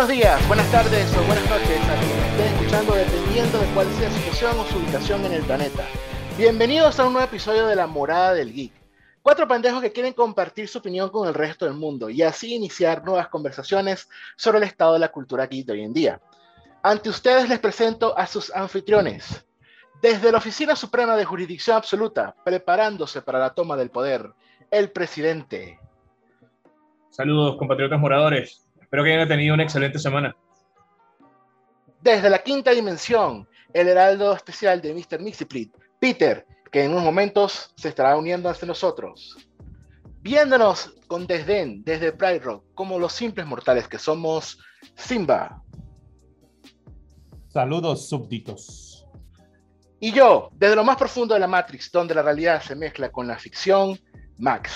Buenos días, buenas tardes o buenas noches a quien esté escuchando dependiendo de cuál sea su situación o su ubicación en el planeta. Bienvenidos a un nuevo episodio de La Morada del Geek. Cuatro pendejos que quieren compartir su opinión con el resto del mundo y así iniciar nuevas conversaciones sobre el estado de la cultura geek de hoy en día. Ante ustedes les presento a sus anfitriones. Desde la Oficina Suprema de Jurisdicción Absoluta, preparándose para la toma del poder, el presidente. Saludos, compatriotas moradores. Espero que hayan tenido una excelente semana. Desde la quinta dimensión, el heraldo especial de Mr. Mixiplit, Peter, que en unos momentos se estará uniendo hacia nosotros. Viéndonos con desdén desde Pride Rock, como los simples mortales que somos, Simba. Saludos, súbditos. Y yo, desde lo más profundo de la Matrix, donde la realidad se mezcla con la ficción, Max.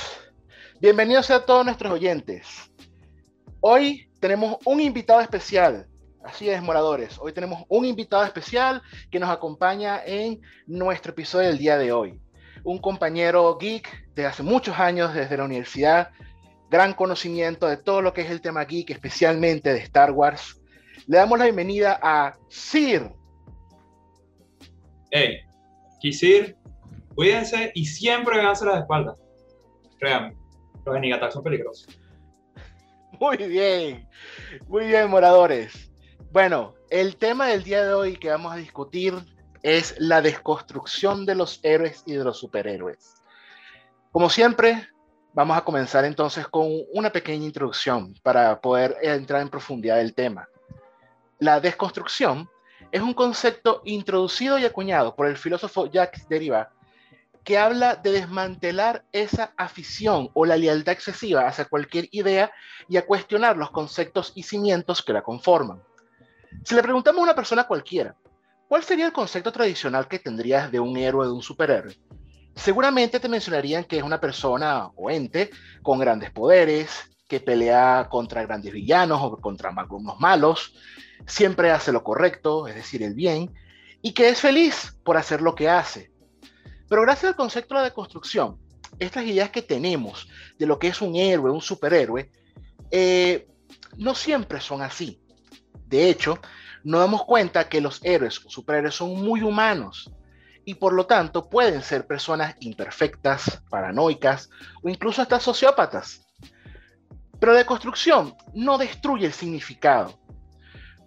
Bienvenidos a todos nuestros oyentes. Hoy tenemos un invitado especial, Así es, moradores. Hoy tenemos un invitado especial que nos acompaña en nuestro episodio del día de hoy. Un compañero geek de hace muchos años desde la universidad, gran conocimiento de todo lo que es el tema geek, especialmente de Star Wars. Le damos la bienvenida a Sir. Hey, Kisir, cuídense y siempre véanse las espaldas. Créanme, los Enigatak son peligrosos. Muy bien, muy bien, moradores. Bueno, el tema del día de hoy que vamos a discutir es la desconstrucción de los héroes y de los superhéroes. Como siempre, vamos a comenzar entonces con una pequeña introducción para poder entrar en profundidad del tema. La desconstrucción es un concepto introducido y acuñado por el filósofo Jacques Derrida que habla de desmantelar esa afición o la lealtad excesiva hacia cualquier idea y a cuestionar los conceptos y cimientos que la conforman. Si le preguntamos a una persona cualquiera, ¿cuál sería el concepto tradicional que tendrías de un héroe o de un superhéroe? Seguramente te mencionarían que es una persona o ente con grandes poderes, que pelea contra grandes villanos o contra unos malos, siempre hace lo correcto, es decir, el bien, y que es feliz por hacer lo que hace. Pero gracias al concepto de la deconstrucción, estas ideas que tenemos de lo que es un héroe, un superhéroe, eh, no siempre son así. De hecho, nos damos cuenta que los héroes o superhéroes son muy humanos y por lo tanto pueden ser personas imperfectas, paranoicas o incluso hasta sociópatas. Pero la deconstrucción no destruye el significado.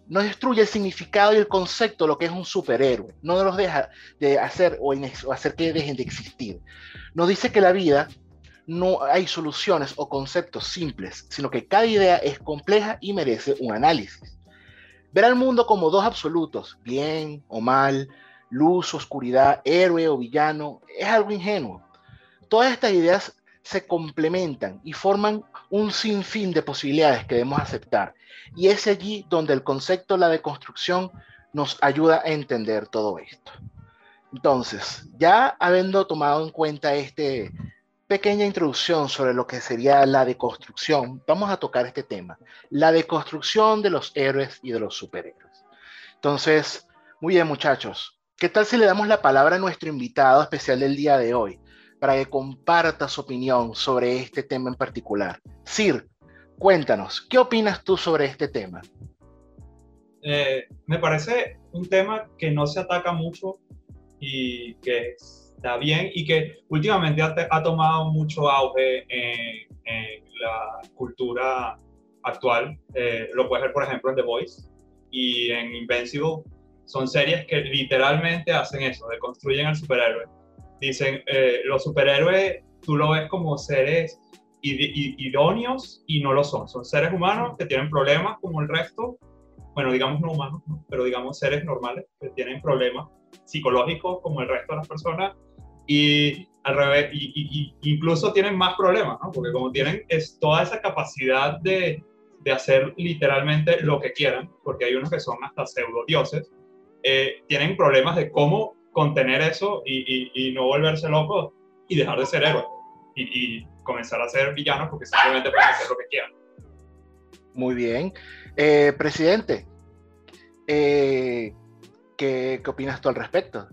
No destruye el significado y el concepto de lo que es un superhéroe. No los deja de hacer o, o hacer que dejen de existir. Nos dice que la vida no hay soluciones o conceptos simples, sino que cada idea es compleja y merece un análisis. Ver al mundo como dos absolutos, bien o mal, luz, oscuridad, héroe o villano, es algo ingenuo. Todas estas ideas se complementan y forman un sinfín de posibilidades que debemos aceptar. Y es allí donde el concepto de la deconstrucción nos ayuda a entender todo esto. Entonces, ya habiendo tomado en cuenta este, pequeña introducción sobre lo que sería la deconstrucción, vamos a tocar este tema, la deconstrucción de los héroes y de los superhéroes. Entonces, muy bien muchachos, ¿qué tal si le damos la palabra a nuestro invitado especial del día de hoy para que comparta su opinión sobre este tema en particular? Sir, cuéntanos, ¿qué opinas tú sobre este tema? Eh, me parece un tema que no se ataca mucho y que es está bien y que últimamente ha, tomado mucho auge en, la cultura actual. Eh, lo puedes ver, por ejemplo, en The Voice y en Invincible. Son series que literalmente hacen eso, deconstruyen al superhéroe. Dicen, eh, los superhéroes tú lo ves como seres idóneos y no lo son. Son seres humanos que tienen problemas como el resto. Bueno, digamos no humanos, pero digamos seres normales que tienen problemas psicológicos como el resto de las personas y al revés, y, incluso tienen más problemas. Porque como tienen es toda esa capacidad de, de, hacer literalmente lo que quieran, porque hay unos que son hasta pseudo dioses, eh, tienen problemas de cómo contener eso y, no volverse locos y dejar de ser héroes comenzar a ser villanos porque simplemente pueden hacer lo que quieran. Muy bien. Eh, presidente, eh, ¿qué, ¿qué opinas tú al respecto?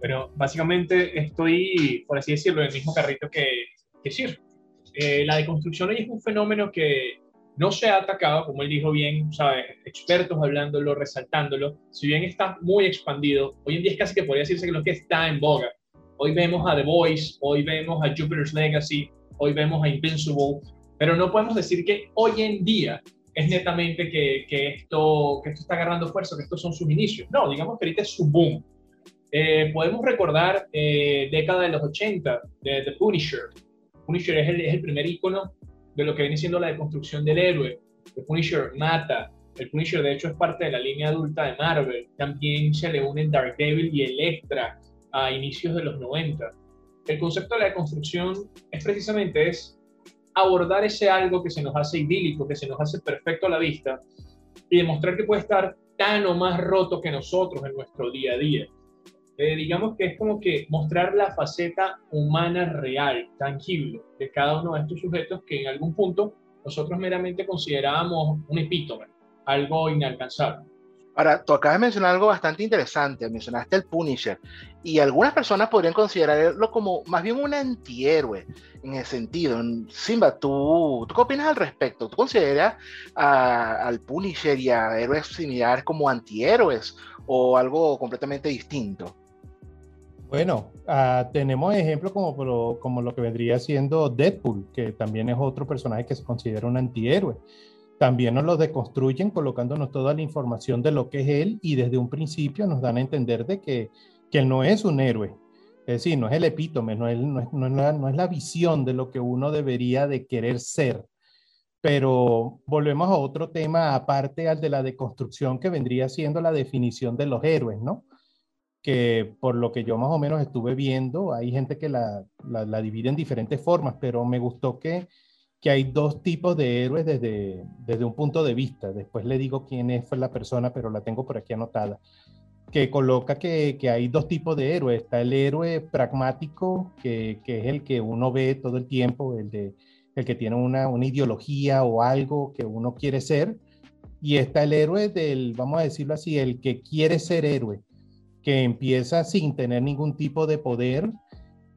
Pero básicamente estoy, por así decirlo, en el mismo carrito que, que Sir. Eh, la deconstrucción hoy es un fenómeno que no se ha atacado, como él dijo bien, ¿sabes? expertos hablándolo, resaltándolo, si bien está muy expandido, hoy en día es casi que podría decirse que lo que está en boga. Hoy vemos a The Voice, hoy vemos a Jupiter's Legacy, hoy vemos a Invincible, pero no podemos decir que hoy en día es netamente que, que, esto, que esto está agarrando fuerza, que estos son sus inicios. No, digamos que ahorita es su boom. Eh, podemos recordar eh, década de los 80 de The Punisher. Punisher es el, es el primer icono de lo que viene siendo la deconstrucción del héroe. The Punisher mata. El Punisher, de hecho, es parte de la línea adulta de Marvel. También se le unen Daredevil y Electra a inicios de los 90. El concepto de la deconstrucción es precisamente es abordar ese algo que se nos hace idílico, que se nos hace perfecto a la vista y demostrar que puede estar tan o más roto que nosotros en nuestro día a día. Eh, digamos que es como que mostrar la faceta humana real, tangible, de cada uno de estos sujetos que en algún punto nosotros meramente considerábamos un epítome, algo inalcanzable. Ahora, tú acabas de mencionar algo bastante interesante, mencionaste el Punisher, y algunas personas podrían considerarlo como más bien un antihéroe en ese sentido. Simba, ¿tú, ¿tú qué opinas al respecto? ¿Tú consideras al Punisher y a héroes similares como antihéroes o algo completamente distinto? Bueno, uh, tenemos ejemplos como, como lo que vendría siendo Deadpool, que también es otro personaje que se considera un antihéroe también nos lo deconstruyen colocándonos toda la información de lo que es él y desde un principio nos dan a entender de que, que él no es un héroe. Es decir, no es el epítome, no es, no, es, no, es la, visión de lo que uno debería de querer ser. Pero volvemos a otro tema aparte al de la deconstrucción que vendría siendo la definición de los héroes, ¿no? Que por lo que yo más o menos estuve viendo, hay gente que la, la, la divide en diferentes formas, pero me gustó que que hay dos tipos de héroes desde, desde un punto de vista. Después le digo quién es, fue la persona, pero la tengo por aquí anotada. Que coloca que, que hay dos tipos de héroes. Está el héroe pragmático, que, que, es el que uno ve todo el tiempo, el, de, el que tiene una, una ideología o algo que uno quiere ser. Y está el héroe del, vamos a decirlo así, el que quiere ser héroe, que empieza sin tener ningún tipo de poder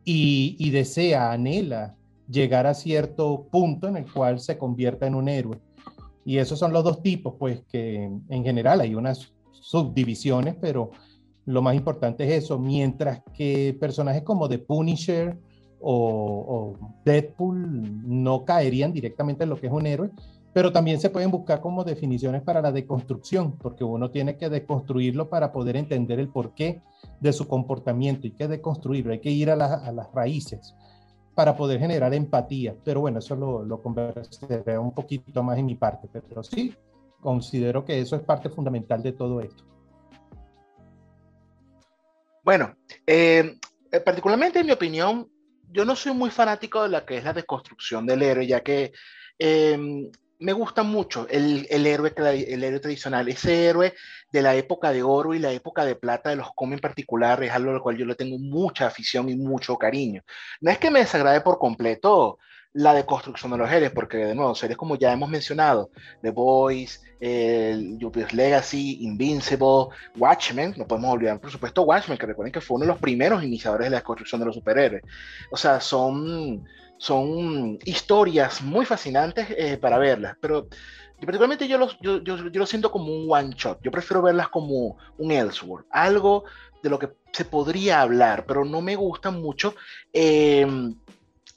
y, y desea, anhela llegar a cierto punto en el cual se convierta en un héroe. Y esos son los dos tipos, pues que en general hay unas subdivisiones, pero lo más importante es eso, mientras que personajes como The Punisher o, Deadpool no caerían directamente en lo que es un héroe, pero también se pueden buscar como definiciones para la deconstrucción, porque uno tiene que deconstruirlo para poder entender el porqué de su comportamiento. Y que deconstruirlo, hay que ir a las raíces para poder generar empatía. Pero bueno, eso lo, lo conversaré un poquito más en mi parte, pero sí, considero que eso es parte fundamental de todo esto. Bueno, eh, eh, particularmente en mi opinión, yo no soy muy fanático de la que es la deconstrucción del héroe, ya que eh, me gusta mucho el, el, héroe, el héroe tradicional, ese héroe de la época de oro y la época de plata de los cómics en particular, es algo al cual yo le tengo mucha afición y mucho cariño. No es que me desagrade por completo la deconstrucción de los héroes, porque de nuevo, series como ya hemos mencionado, The Boys, Jupiter's Legacy, Invincible, Watchmen, no podemos olvidar, por supuesto, Watchmen, que recuerden que fue uno de los primeros iniciadores de la deconstrucción de los superhéroes. O sea, son son historias muy fascinantes eh, para verlas, pero particularmente yo, los, yo, yo, yo lo siento como un one shot, yo prefiero verlas como un Elseworld, algo de lo que se podría hablar, pero no me gusta mucho eh,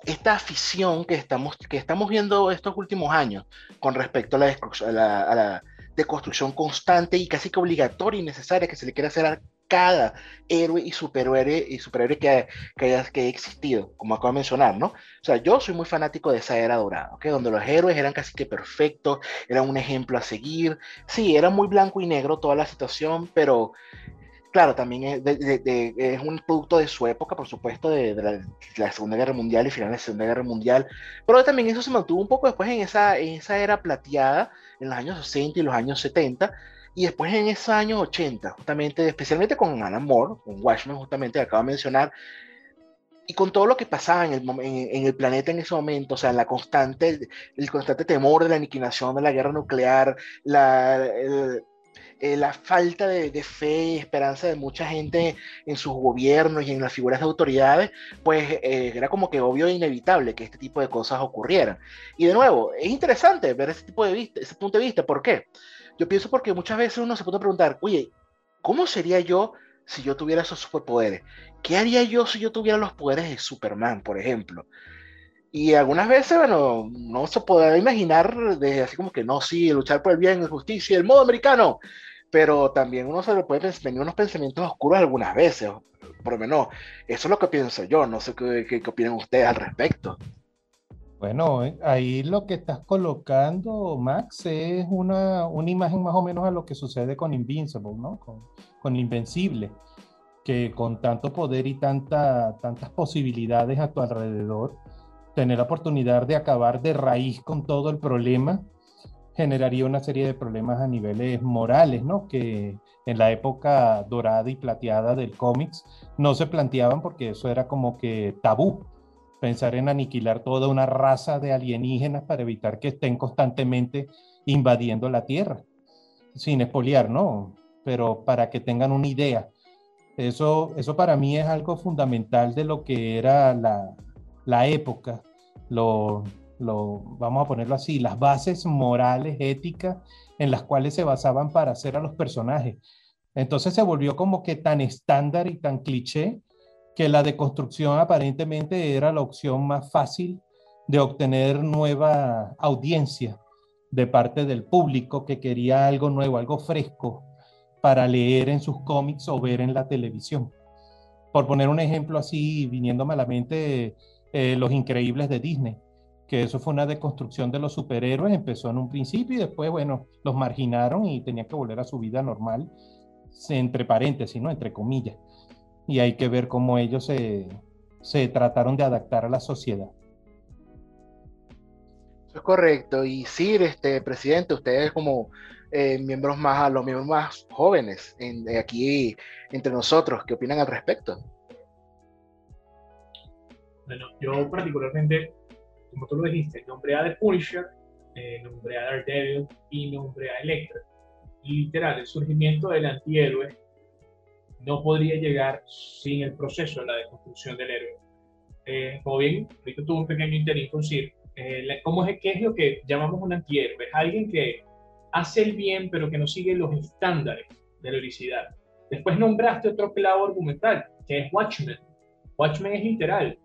esta afición que estamos, que estamos viendo estos últimos años con respecto a la, a deconstrucción constante y casi que obligatoria y necesaria que se le quiere hacer cada héroe y superhéroe y superhéroe que, que, haya, que haya existido, como acabo de mencionar, ¿no? O sea, yo soy muy fanático de esa era dorada, ¿ok? Donde los héroes eran casi que perfectos, eran un ejemplo a seguir. Sí, era muy blanco y negro toda la situación, pero claro, también es, de, un producto de su época, por supuesto, de, la, la, Segunda Guerra Mundial y final de la Segunda Guerra Mundial, pero también eso se mantuvo un poco después en esa, en esa era plateada, en los años 60 y los años 70, y después en esos años 80, justamente, especialmente con Alan Moore, con Watchmen, justamente, que acabo de mencionar, y con todo lo que pasaba en el, en, en el, planeta en ese momento, o sea, la constante, el, el, constante temor de la aniquilación de la guerra nuclear, la, el, eh, la falta de, fe y esperanza de mucha gente en sus gobiernos y en las figuras de autoridades, pues eh, era como que obvio e inevitable que este tipo de cosas ocurrieran. Y de nuevo, es interesante ver ese tipo de vista, ese punto de vista. ¿Por qué? Yo pienso porque muchas veces uno se puede preguntar, oye, ¿cómo sería yo si yo tuviera esos superpoderes? ¿Qué haría yo si yo tuviera los poderes de Superman, por ejemplo? Y algunas veces, bueno, no se puede imaginar de así como que no, sí, luchar por el bien, la justicia, el modo americano, pero también uno se le puede tener unos pensamientos oscuros algunas veces, por lo menos, eso es lo que pienso yo, no sé qué, qué, opinan ustedes al respecto. Bueno, ahí lo que estás colocando, Max, es una, una imagen más o menos a lo que sucede con Invincible, ¿no? Con, con Invencible, que con tanto poder y tanta, tantas posibilidades a tu alrededor, tener la oportunidad de acabar de raíz con todo el problema generaría una serie de problemas a niveles morales, ¿no? Que en la época dorada y plateada del cómics no se planteaban porque eso era como que tabú, pensar en aniquilar toda una raza de alienígenas para evitar que estén constantemente invadiendo la Tierra, sin expoliar, ¿no? Pero para que tengan una idea. Eso, eso para mí es algo fundamental de lo que era la, la época, lo, lo, vamos a ponerlo así, las bases morales, éticas en las cuales se basaban para hacer a los personajes. Entonces se volvió como que tan estándar y tan cliché que la deconstrucción aparentemente era la opción más fácil de obtener nueva audiencia de parte del público que quería algo nuevo, algo fresco para leer en sus cómics o ver en la televisión. Por poner un ejemplo así, viniéndome a la mente, eh, Los Increíbles de Disney, que eso fue una deconstrucción de los superhéroes, empezó en un principio y después, bueno, los marginaron y tenían que volver a su vida normal, entre paréntesis, ¿no? Entre comillas. Y hay que ver cómo ellos se, se trataron de adaptar a la sociedad. Eso es correcto. Y sí, este, presidente, ustedes como eh, miembros más, a los miembros más jóvenes en, aquí entre nosotros, ¿qué opinan al respecto? Bueno, yo particularmente, como tú lo dijiste, nombré a The Punisher, eh, nombré a Daredevil y nombré a Electra. Y literal, el surgimiento del antihéroe no podría llegar sin el proceso de la deconstrucción del héroe. Eh, como bien, ahorita tuve un pequeño interés con Sir. Eh, ¿cómo es, ¿Qué es lo que llamamos un antihéroe? Es alguien que hace el bien, pero que no sigue los estándares de la heroicidad. Después nombraste otro clavo argumental, que es Watchmen. Watchmen es literal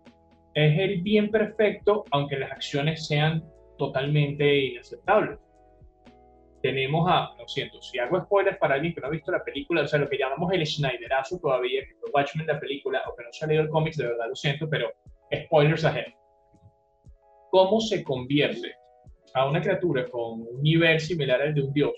es el bien perfecto, aunque las acciones sean totalmente inaceptables. Tenemos a, lo siento, si hago spoilers para alguien que no ha visto la película, o sea, lo que llamamos el Schneider'azo todavía, que fue Watchmen la película, o que no se ha leído el cómics, de verdad lo siento, pero spoilers ahead. ¿Cómo se convierte a una criatura con un nivel similar al de un dios?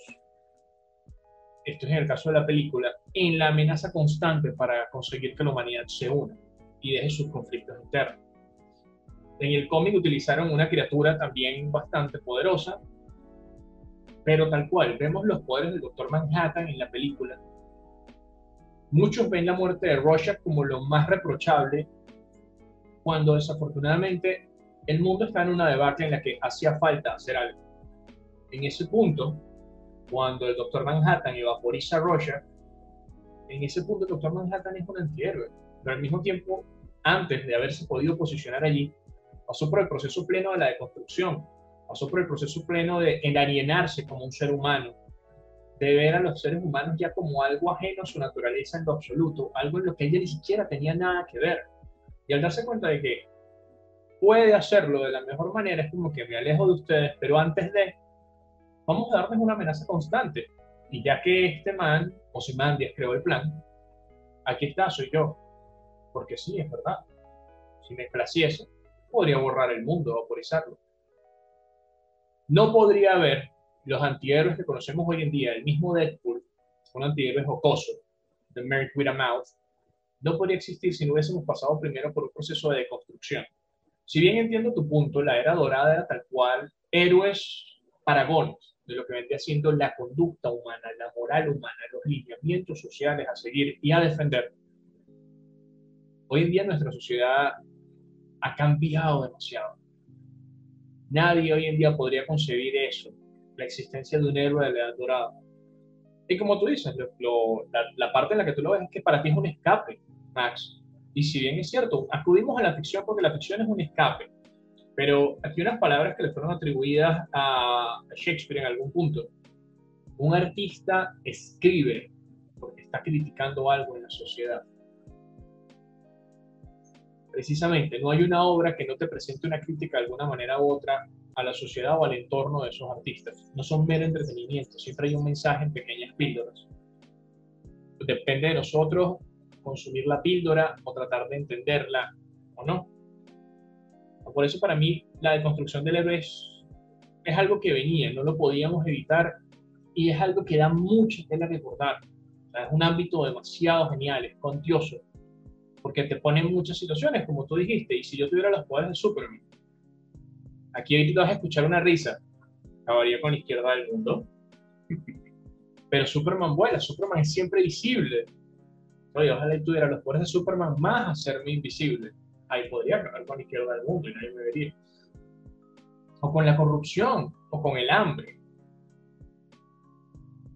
Esto es en el caso de la película, en la amenaza constante para conseguir que la humanidad se una y deje sus conflictos internos en el cómic utilizaron una criatura también bastante poderosa, pero tal cual, vemos los poderes del Doctor Manhattan en la película. Muchos ven la muerte de Rorschach como lo más reprochable, cuando desafortunadamente el mundo está en una debacle en la que hacía falta hacer algo. En ese punto, cuando el Doctor Manhattan evaporiza a Rorschach, en ese punto el Doctor Manhattan es un antihéroe, pero al mismo tiempo, antes de haberse podido posicionar allí, pasó por el proceso pleno de la deconstrucción, pasó por el proceso pleno de alienarse como un ser humano, de ver a los seres humanos ya como algo ajeno a su naturaleza en lo absoluto, algo en lo que ella ni siquiera tenía nada que ver. Y al darse cuenta de que puede hacerlo de la mejor manera, es como que me alejo de ustedes, pero antes de, vamos a darles una amenaza constante. Y ya que este man, o si Mandias creó el plan, aquí está, soy yo. Porque sí, es verdad. Si me placiese, podría borrar el mundo, vaporizarlo. No podría haber los antihéroes que conocemos hoy en día, el mismo Deadpool, un antihéroe jocoso, The Merc with a Mouth, no podría existir si no hubiésemos pasado primero por un proceso de deconstrucción. Si bien entiendo tu punto, la era dorada era tal cual héroes paragones de lo que vendría siendo la conducta humana, la moral humana, los lineamientos sociales a seguir y a defender. Hoy en día nuestra sociedad ha cambiado demasiado. Nadie hoy en día podría concebir eso, la existencia de un héroe de la edad dorada. Y como tú dices, la, la, parte en la que tú lo ves es que para ti es un escape, Max. Y si bien es cierto, acudimos a la ficción porque la ficción es un escape, pero aquí unas palabras que le fueron atribuidas a Shakespeare en algún punto. Un artista escribe porque está criticando algo en la sociedad. Precisamente, no hay una obra que no te presente una crítica de alguna manera u otra a la sociedad o al entorno de esos artistas. No son mero entretenimiento, siempre hay un mensaje en pequeñas píldoras. Depende de nosotros consumir la píldora o tratar de entenderla o no. Por eso para mí la deconstrucción del héroe es, algo que venía, no lo podíamos evitar y es algo que da mucha tela que cortar. es un ámbito demasiado genial, es contioso, porque te pone en muchas situaciones, como tú dijiste, y si yo tuviera los poderes de Superman, aquí ahorita vas a escuchar una risa, acabaría con la izquierda del mundo, pero Superman vuela, Superman es siempre visible. Oye, ojalá tuviera los poderes de Superman más hacerme invisible. Ahí podría acabar con la izquierda del mundo y nadie me vería. O con la corrupción, o con el hambre.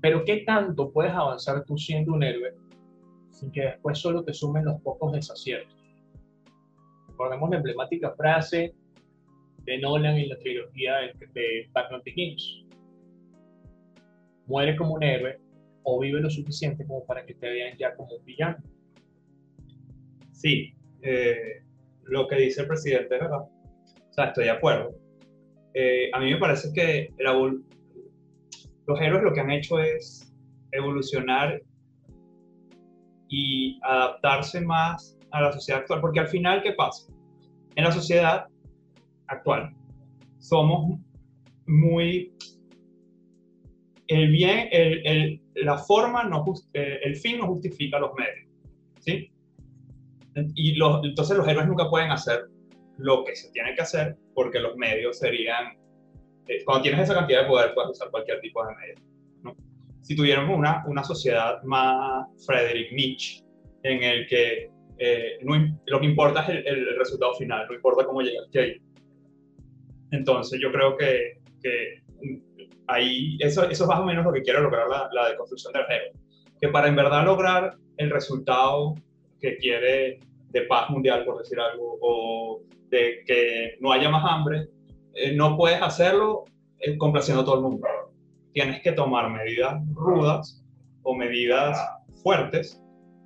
Pero ¿qué tanto puedes avanzar tú siendo un héroe sin que después solo te sumen los pocos desaciertos? Recordemos la emblemática frase de Nolan en la trilogía de, Batman Begins. Muere como un héroe o vive lo suficiente como para que te vean ya como un villano. Sí, eh, lo que dice el presidente es verdad. O sea, estoy de acuerdo. Eh, a mí me parece que los héroes lo que han hecho es evolucionar y adaptarse más a la sociedad actual, porque al final, ¿qué pasa? En la sociedad actual. Somos muy... El bien, el, la forma, no, eh, el fin no justifica los medios. ¿sí? Y los, entonces los héroes nunca pueden hacer lo que se tiene que hacer porque los medios serían... Eh, cuando tienes esa cantidad de poder puedes usar cualquier tipo de medio. Si tuviéramos una, una sociedad más Frederick Nietzsche, en el que eh, no, lo que importa es el, el, resultado final, no importa cómo llegaste ahí. Entonces yo creo que, que ahí, eso, eso es más o menos lo que quiere lograr la, la deconstrucción del género. Que para en verdad lograr el resultado que quiere de paz mundial, por decir algo, o de que no haya más hambre, eh, no puedes hacerlo eh, complaciendo a todo el mundo. Tienes que tomar medidas rudas o medidas fuertes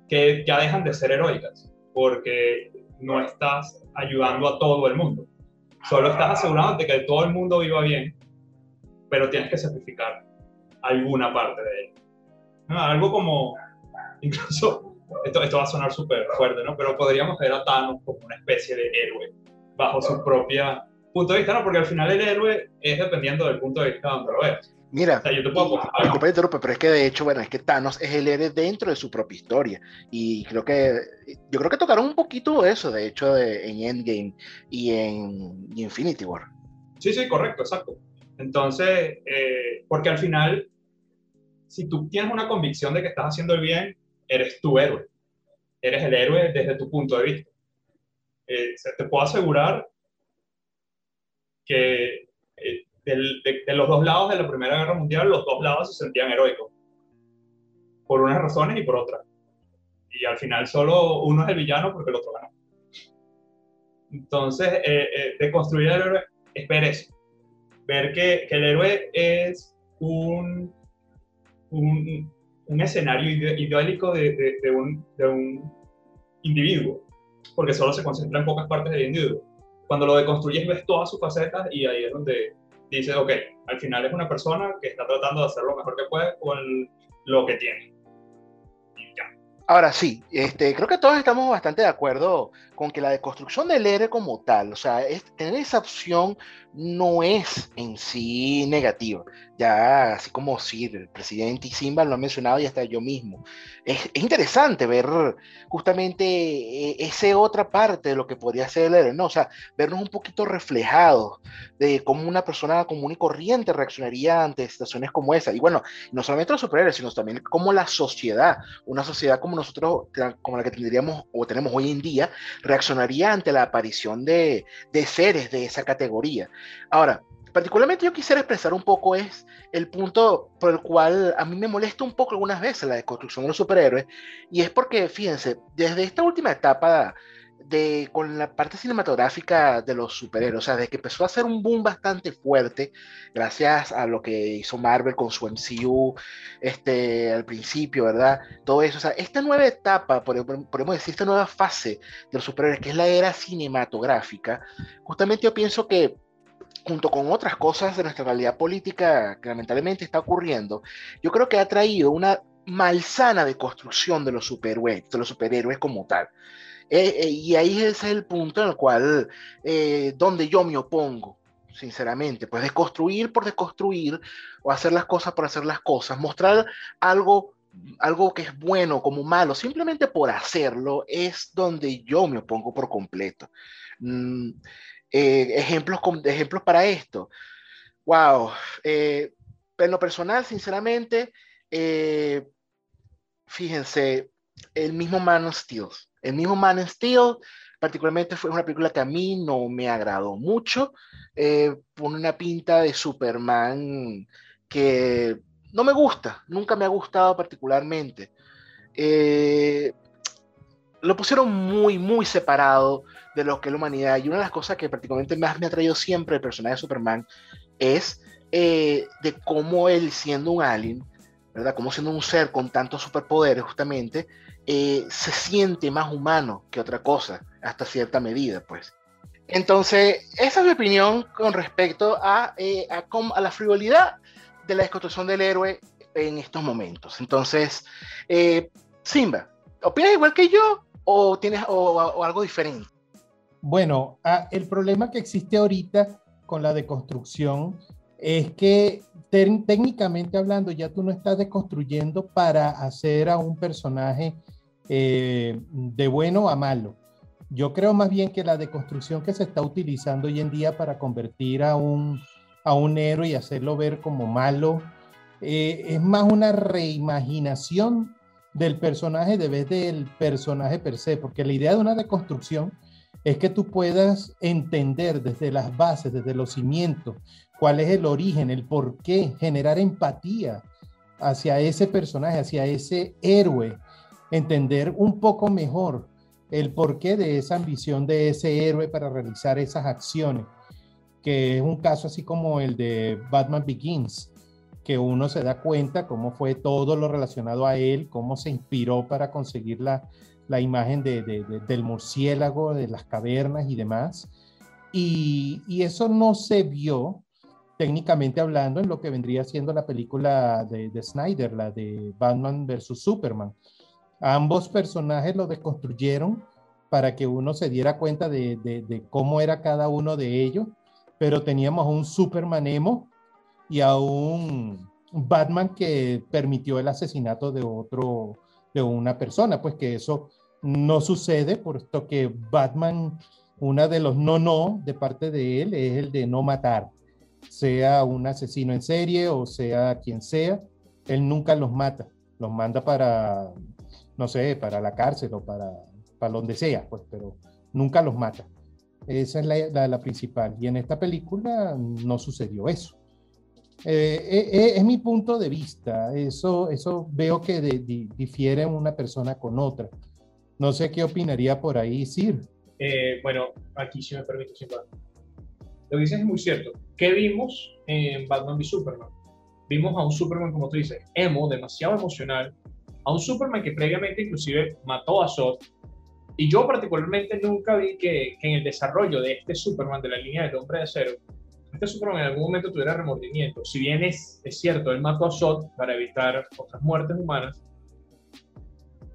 que ya dejan de ser heroicas, porque no estás ayudando a todo el mundo. Solo estás asegurándote que todo el mundo viva bien, pero tienes que sacrificar alguna parte de él. Algo como, incluso, esto, esto va a sonar súper fuerte, ¿no? Pero podríamos ver a Thanos como una especie de héroe, bajo su propia punto de vista, ¿no? Porque al final el héroe es dependiendo del punto de vista donde lo veas. Mira, o sea, yo te puedo pero es que de hecho, bueno, es que Thanos es el héroe dentro de su propia historia. Y creo que, yo creo que tocaron un poquito eso, de hecho, de, en Endgame y en Infinity War. Sí, sí, correcto, exacto. Entonces, eh, porque al final, si tú tienes una convicción de que estás haciendo el bien, eres tu héroe. Eres el héroe desde tu punto de vista. Eh, te puedo asegurar que eh, de, los dos lados de la Primera Guerra Mundial, los dos lados se sentían heroicos. Por unas razones y por otras. Y al final solo uno es el villano porque el otro ganó. Entonces, eh, eh, de construir el héroe es ver eso. Ver que, que el héroe es un, un, un escenario ideálico de, de, un, de un individuo. Porque solo se concentra en pocas partes del individuo. Cuando lo deconstruyes ves todas sus facetas y ahí es donde dice, ok, al final es una persona que está tratando de hacer lo mejor que puede con lo que tiene. Ahora sí, este, creo que todos estamos bastante de acuerdo con que la deconstrucción del héroe como tal, o sea, tener esa opción no es en sí negativa. Ya, así como si el presidente y Simba lo han mencionado y hasta yo mismo. Es, interesante ver justamente eh, esa otra parte de lo que podría ser el héroe, ¿no? O sea, vernos un poquito reflejados de cómo una persona común y corriente reaccionaría ante situaciones como esa. Y bueno, no solamente los superhéroes, sino también como la sociedad, una sociedad como nosotros, como la que tendríamos o tenemos hoy en día, reaccionaría ante la aparición de seres de esa categoría. Ahora, particularmente yo quisiera expresar un poco es el punto por el cual a mí me molesta un poco algunas veces la deconstrucción de los superhéroes, y es porque, fíjense, desde esta última etapa de, con la parte cinematográfica de los superhéroes, o sea, desde que empezó a hacer un boom bastante fuerte, gracias a lo que hizo Marvel con su MCU este, al principio, ¿verdad? Todo eso, o sea, esta nueva etapa, podemos decir, esta nueva fase de los superhéroes, que es la era cinematográfica, justamente yo pienso que junto con otras cosas de nuestra realidad política que lamentablemente está ocurriendo, yo creo que ha traído una malsana deconstrucción de los superhéroes, de los superhéroes como tal. Eh, eh, y ahí es el punto en el cual, eh, donde yo me opongo, sinceramente, pues deconstruir por deconstruir o hacer las cosas por hacer las cosas, mostrar algo, algo que es bueno como malo, simplemente por hacerlo, es donde yo me opongo por completo. Mm, ejemplos, ejemplos para esto. Wow. en lo personal, sinceramente, fíjense, el mismo Man of Steel. El mismo Man of Steel, particularmente fue una película que a mí no me agradó mucho. Eh, pone una pinta de Superman que no me gusta, nunca me ha gustado particularmente. Eh, lo pusieron muy, muy separado de lo que es la humanidad. Y una de las cosas que particularmente más me ha traído siempre el personaje de Superman es eh, de cómo él, siendo un alien, ¿verdad? Como siendo un ser con tantos superpoderes, justamente, eh, se siente más humano que otra cosa, hasta cierta medida, pues. Entonces, esa es mi opinión con respecto a, eh, a, la frivolidad de la desconstrucción del héroe en estos momentos. Entonces, eh, Simba, ¿opinas igual que yo o tienes o, algo diferente? Bueno, el problema que existe ahorita con la deconstrucción es que técnicamente hablando, ya tú no estás deconstruyendo para hacer a un personaje eh, de bueno a malo. Yo creo más bien que la deconstrucción que se está utilizando hoy en día para convertir a un, a un héroe y hacerlo ver como malo, eh, es más una reimaginación del personaje de del personaje per se, porque la idea de una deconstrucción es que tú puedas entender desde las bases, desde los cimientos, cuál es el origen, el por qué, generar empatía hacia ese personaje, hacia ese héroe, entender un poco mejor el porqué de esa ambición de ese héroe para realizar esas acciones, que es un caso así como el de Batman Begins, que uno se da cuenta cómo fue todo lo relacionado a él, cómo se inspiró para conseguir la, la imagen de, del murciélago, de las cavernas y demás. Y, y, eso no se vio técnicamente hablando en lo que vendría siendo la película de, de Snyder, la de Batman versus Superman. Ambos personajes lo desconstruyeron para que uno se diera cuenta de, de, cómo era cada uno de ellos, pero teníamos un Superman emo y a un Batman que permitió el asesinato de otro, de una persona, pues que eso no sucede, puesto que Batman, una de los no no de parte de él es el de no matar, sea un asesino en serie o sea quien sea, él nunca los mata, los manda para, no sé, para la cárcel o para, para donde sea, pues, pero nunca los mata. Esa es la, la, principal. Y en esta película no sucedió eso. Eh, eh, eh, es mi punto de vista. Eso, eso veo que difiere una persona con otra. No sé qué opinaría por ahí Sir. bueno, aquí si me permite, Lo que dices es muy cierto. ¿Qué vimos en Batman v Superman? Vimos a un Superman, como tú dices, emo, demasiado emocional, a un Superman que previamente inclusive mató a Zod. Y yo particularmente nunca vi que, que en el desarrollo de este Superman, de la línea del hombre de acero, este Superman en algún momento tuviera remordimiento. Si bien es, es cierto, él mató a Zod para evitar otras muertes humanas,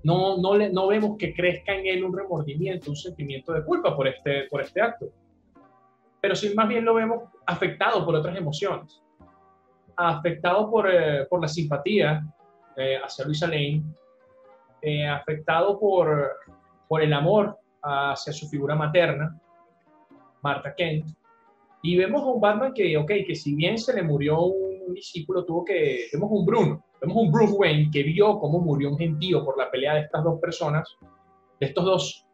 no, no, le, no vemos que crezca en él un remordimiento, un sentimiento de culpa por este, por este acto. Pero sí, más bien lo vemos afectado por otras emociones. Afectado por, eh, por la simpatía eh, hacia Luisa Lane, eh, afectado por, por el amor hacia su figura materna, Marta Kent, y vemos a un Batman que, ok, que si bien se le murió un discípulo, tuvo que, vemos un Bruno, vemos un Bruce Wayne que vio cómo murió un gentío por la pelea de estas dos personas, de estos dos,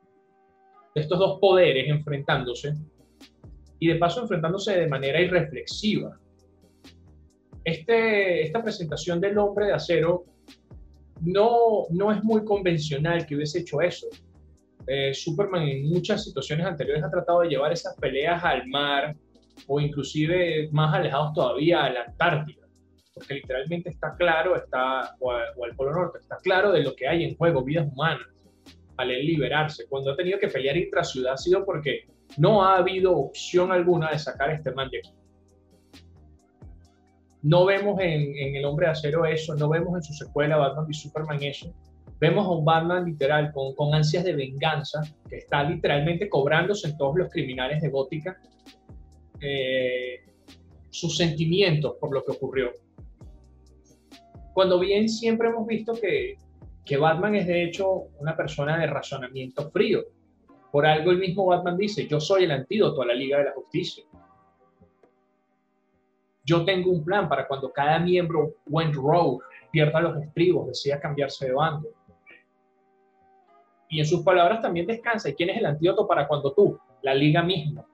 de estos dos poderes enfrentándose, y de paso enfrentándose de manera irreflexiva. Este, esta presentación del hombre de acero no, no es muy convencional que hubiese hecho eso. Eh, Superman en muchas situaciones anteriores ha tratado de llevar esas peleas al mar o inclusive más alejados todavía a la Antártida, porque literalmente está claro, está, o, al Polo Norte, está claro de lo que hay en juego, vidas humanas, al liberarse. Cuando ha tenido que pelear ciudad ha sido porque no ha habido opción alguna de sacar a este man de aquí. No vemos en, en, El Hombre de Acero eso, no vemos en su secuela Batman y Superman eso. Vemos a un Batman literal con, con ansias de venganza, que está literalmente cobrándose en todos los criminales de Gótica eh, sus sentimientos por lo que ocurrió. Cuando bien siempre hemos visto que, que Batman es de hecho una persona de razonamiento frío. Por algo el mismo Batman dice, yo soy el antídoto a la Liga de la Justicia yo tengo un plan para cuando cada miembro went rogue, pierda los estribos, decida cambiarse de bando. Y en sus palabras también descansa. ¿Y quién es el antídoto para cuando tú? La liga misma.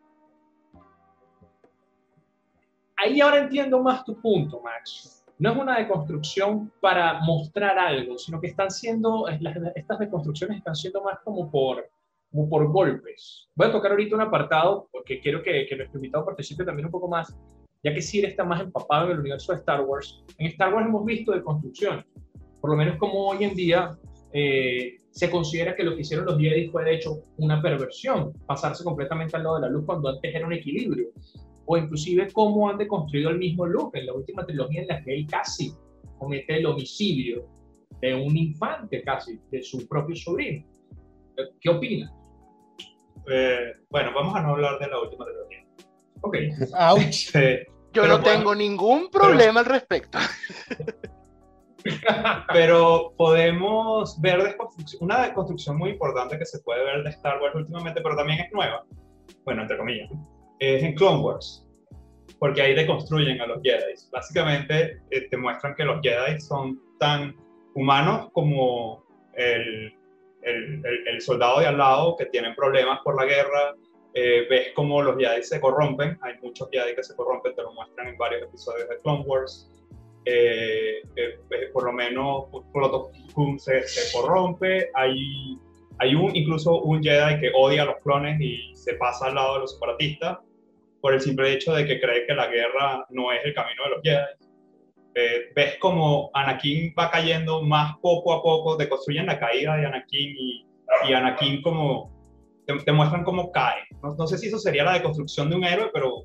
Ahí ahora entiendo más tu punto, Max. No es una deconstrucción para mostrar algo, sino que están siendo, estas deconstrucciones están siendo más como por, como por golpes. Voy a tocar ahorita un apartado porque quiero que, que nuestro invitado participe también un poco más ya que Sir está más empapado en el universo de Star Wars. En Star Wars hemos visto de construcción, por lo menos como hoy en día eh, se considera que lo que hicieron los Jedi fue de hecho una perversión, pasarse completamente al lado de la luz cuando antes era un equilibrio, o inclusive cómo han deconstruido el mismo Luke en la última trilogía en la que él casi comete el homicidio de un infante casi, de su propio sobrino. ¿Qué opinas? Eh, bueno, vamos a no hablar de la última trilogía. Ok. Ouch. Yo no tengo ningún problema al respecto. pero podemos ver una deconstrucción muy importante que se puede ver de Star Wars últimamente, pero también es nueva, bueno, entre comillas, es en Clone Wars, porque ahí deconstruyen a los Jedi. Básicamente eh, te muestran que los Jedi son tan humanos como el, el, el soldado de al lado que tienen problemas por la guerra, eh, ves cómo los Jedi se corrompen, hay muchos Jedi que se corrompen, te lo muestran en varios episodios de Clone Wars. Eh, eh, por lo menos Proto se, se corrompe, hay, hay un, incluso un Jedi que odia a los clones y se pasa al lado de los separatistas por el simple hecho de que cree que la guerra no es el camino de los Jedi. ves como Anakin va cayendo más poco a poco, te construyen la caída de Anakin y, y Anakin como te, muestran cómo cae. No, sé si eso sería la deconstrucción de un héroe, pero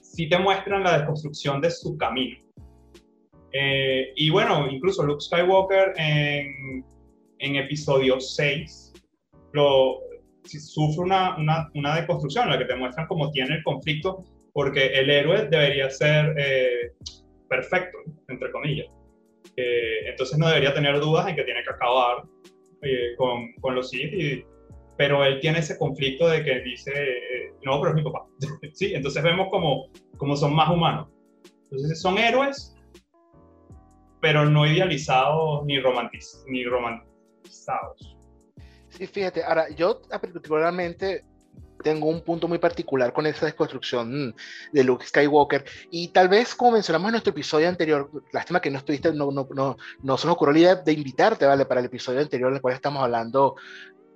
sí te muestran la deconstrucción de su camino. Eh, y bueno, incluso Luke Skywalker en, en episodio 6 lo, sufre una, una, una, deconstrucción en la que te muestran cómo tiene el conflicto, porque el héroe debería ser eh, perfecto, entre comillas. Eh, entonces no debería tener dudas en que tiene que acabar con, con, los Sith pero él tiene ese conflicto de que dice, no, pero es mi papá. ¿Sí? Entonces vemos como, como son más humanos. Entonces son héroes, pero no idealizados ni, romantiz. Sí, fíjate, ahora yo particularmente tengo un punto muy particular con esa desconstrucción de Luke Skywalker y tal vez como mencionamos en nuestro episodio anterior, lástima que no estuviste, no, no, no, no se nos ocurrió la idea de invitarte, ¿vale? Para el episodio anterior en el cual estamos hablando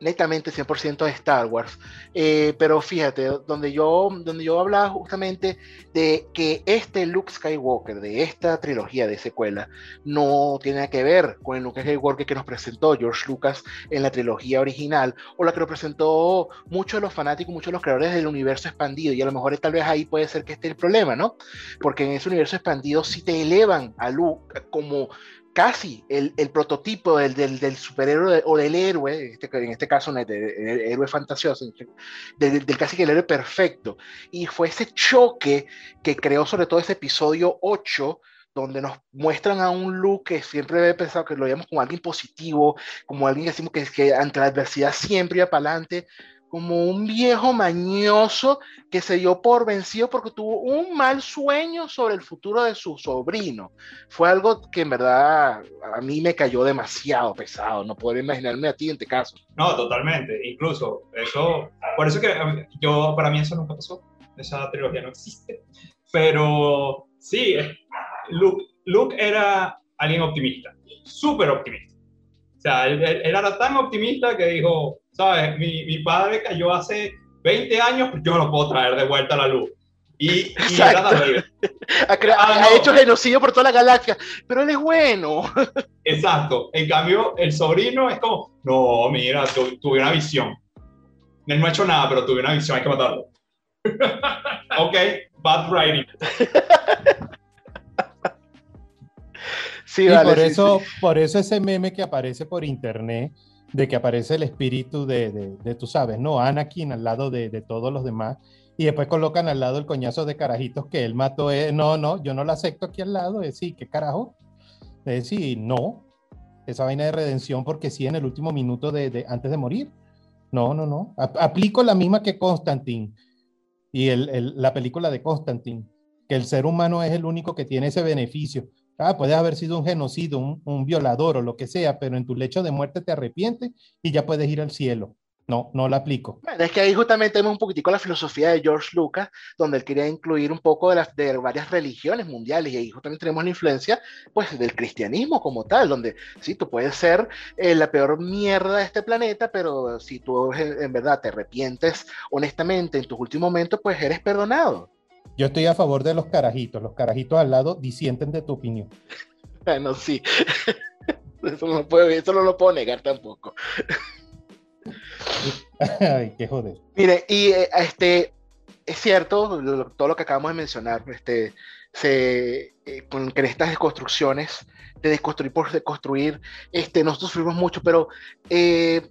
netamente 100% de Star Wars. Eh, pero fíjate, donde yo, donde yo hablaba justamente de que este Luke Skywalker, de esta trilogía de secuela, no tiene que ver con el Luke Skywalker que nos presentó George Lucas en la trilogía original, o la que nos presentó muchos de los fanáticos, muchos de los creadores del universo expandido, y a lo mejor tal vez ahí puede ser que esté el problema, ¿no? Porque en ese universo expandido sí te elevan a Luke como casi el, el prototipo del, del, superhéroe o del héroe, este, en este caso el, héroe fantasioso, del, del, casi que el héroe perfecto. Y fue ese choque que creó sobre todo ese episodio 8, donde nos muestran a un Luke que siempre he pensado que lo veíamos como alguien positivo, como alguien que decimos que, que ante la adversidad siempre iba para adelante, como un viejo mañoso que se dio por vencido porque tuvo un mal sueño sobre el futuro de su sobrino. Fue algo que en verdad a mí me cayó demasiado pesado, no puedo imaginarme a ti en este caso. No, totalmente, incluso eso, por eso que yo, para mí eso nunca pasó. esa trilogía no existe. Pero sí, Luke, Luke era alguien optimista, súper optimista. O sea, él, era tan optimista que dijo, sabes, mi, mi, padre cayó hace 20 años, pues yo lo puedo traer de vuelta a la luz. Y, y era ha, ah, ha hecho genocidio por toda la galaxia, pero él es bueno. Exacto. En cambio, el sobrino es como, no, mira, tuve una visión. Él no ha hecho nada, pero tuve una visión, hay que matarlo. ok, bad writing. Sí, y por, eso, por eso ese meme que aparece por internet, de que aparece el espíritu de, de, de tú sabes, ¿no? Anakin al lado de, de, todos los demás, y después colocan al lado el coñazo de carajitos que él mató. Eh, no, no, yo no lo acepto aquí al lado. Es decir, ¿qué carajo? Es decir, no, esa vaina de redención porque sí en el último minuto de, antes de morir. No, no, no. aplico la misma que Constantine y el, la película de Constantine, que el ser humano es el único que tiene ese beneficio. Ah, puedes haber sido un genocidio, un, un, violador o lo que sea, pero en tu lecho de muerte te arrepientes y ya puedes ir al cielo. No, no la aplico. Es que ahí justamente vemos un poquitico la filosofía de George Lucas, donde él quería incluir un poco de, las, de varias religiones mundiales, y ahí justamente tenemos la influencia pues, del cristianismo como tal, donde sí, tú puedes ser eh, la peor mierda de este planeta, pero si tú en verdad te arrepientes honestamente en tus últimos momentos, pues eres perdonado. Yo estoy a favor de los carajitos. Los carajitos al lado disienten de tu opinión. Bueno, sí. Eso no, puedo, eso no lo puedo negar tampoco. Ay, qué joder. Mire, y eh, este, es cierto, todo lo que acabamos de mencionar, este, se, eh, con estas desconstrucciones, de desconstruir por deconstruir, este, nosotros sufrimos mucho, pero eh,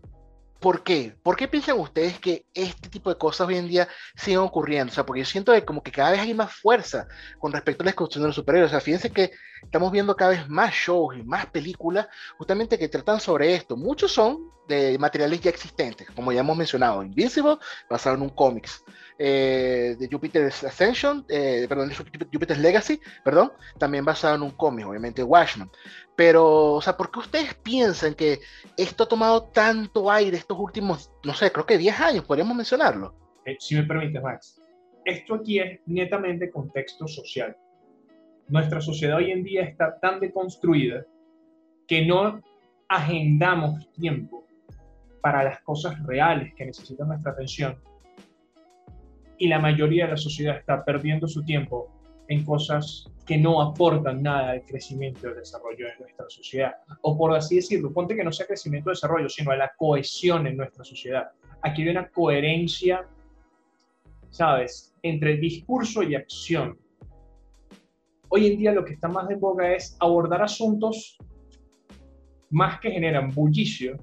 ¿Por qué? ¿Por qué piensan ustedes que este tipo de cosas hoy en día siguen ocurriendo? O sea, porque yo siento que como que cada vez hay más fuerza con respecto a la construcción de los superhéroes. O sea, fíjense que estamos viendo cada vez más shows y más películas justamente que tratan sobre esto. Muchos son de materiales ya existentes, como ya hemos mencionado. Invincible, basado en un cómics. Eh, de Jupiter's Ascension, eh, perdón, Jupiter's Legacy, perdón, también basado en un cómic, obviamente Watchmen. Pero, o sea, ¿por qué ustedes piensan que esto ha tomado tanto aire estos últimos, no sé, creo que 10 años, podríamos mencionarlo? Eh, si me permites, Max. Esto aquí es netamente contexto social. Nuestra sociedad hoy en día está tan deconstruida que no agendamos tiempo para las cosas reales que necesitan nuestra atención y la mayoría de la sociedad está perdiendo su tiempo en cosas que no aportan nada al crecimiento y al desarrollo de nuestra sociedad. O por así decirlo, ponte que no sea crecimiento y desarrollo, sino a la cohesión en nuestra sociedad. Aquí hay una coherencia, ¿sabes?, entre discurso y acción. Hoy en día lo que está más en boga es abordar asuntos más que generan bullicio,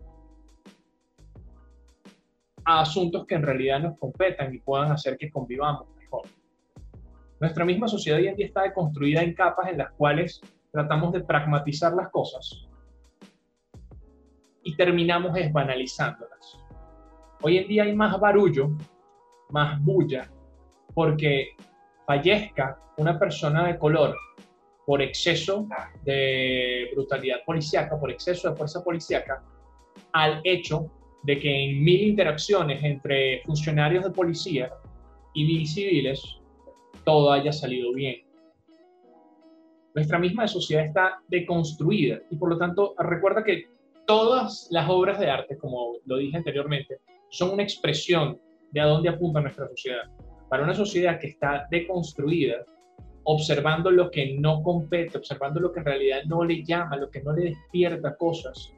a asuntos que en realidad nos competan y puedan hacer que convivamos. Nuestra misma sociedad hoy en día está construida en capas en las cuales tratamos de pragmatizar las cosas y terminamos desbanalizándolas. Hoy en día hay más barullo, más bulla, porque fallezca una persona de color por exceso de brutalidad policíaca, por exceso de fuerza policíaca, al hecho de que en mil interacciones entre funcionarios de policía y civiles, todo haya salido bien. Nuestra misma sociedad está deconstruida y por lo tanto recuerda que todas las obras de arte, como lo dije anteriormente, son una expresión de a dónde apunta nuestra sociedad. Para una sociedad que está deconstruida, observando lo que no compete, observando lo que en realidad no le llama, lo que no le despierta cosas,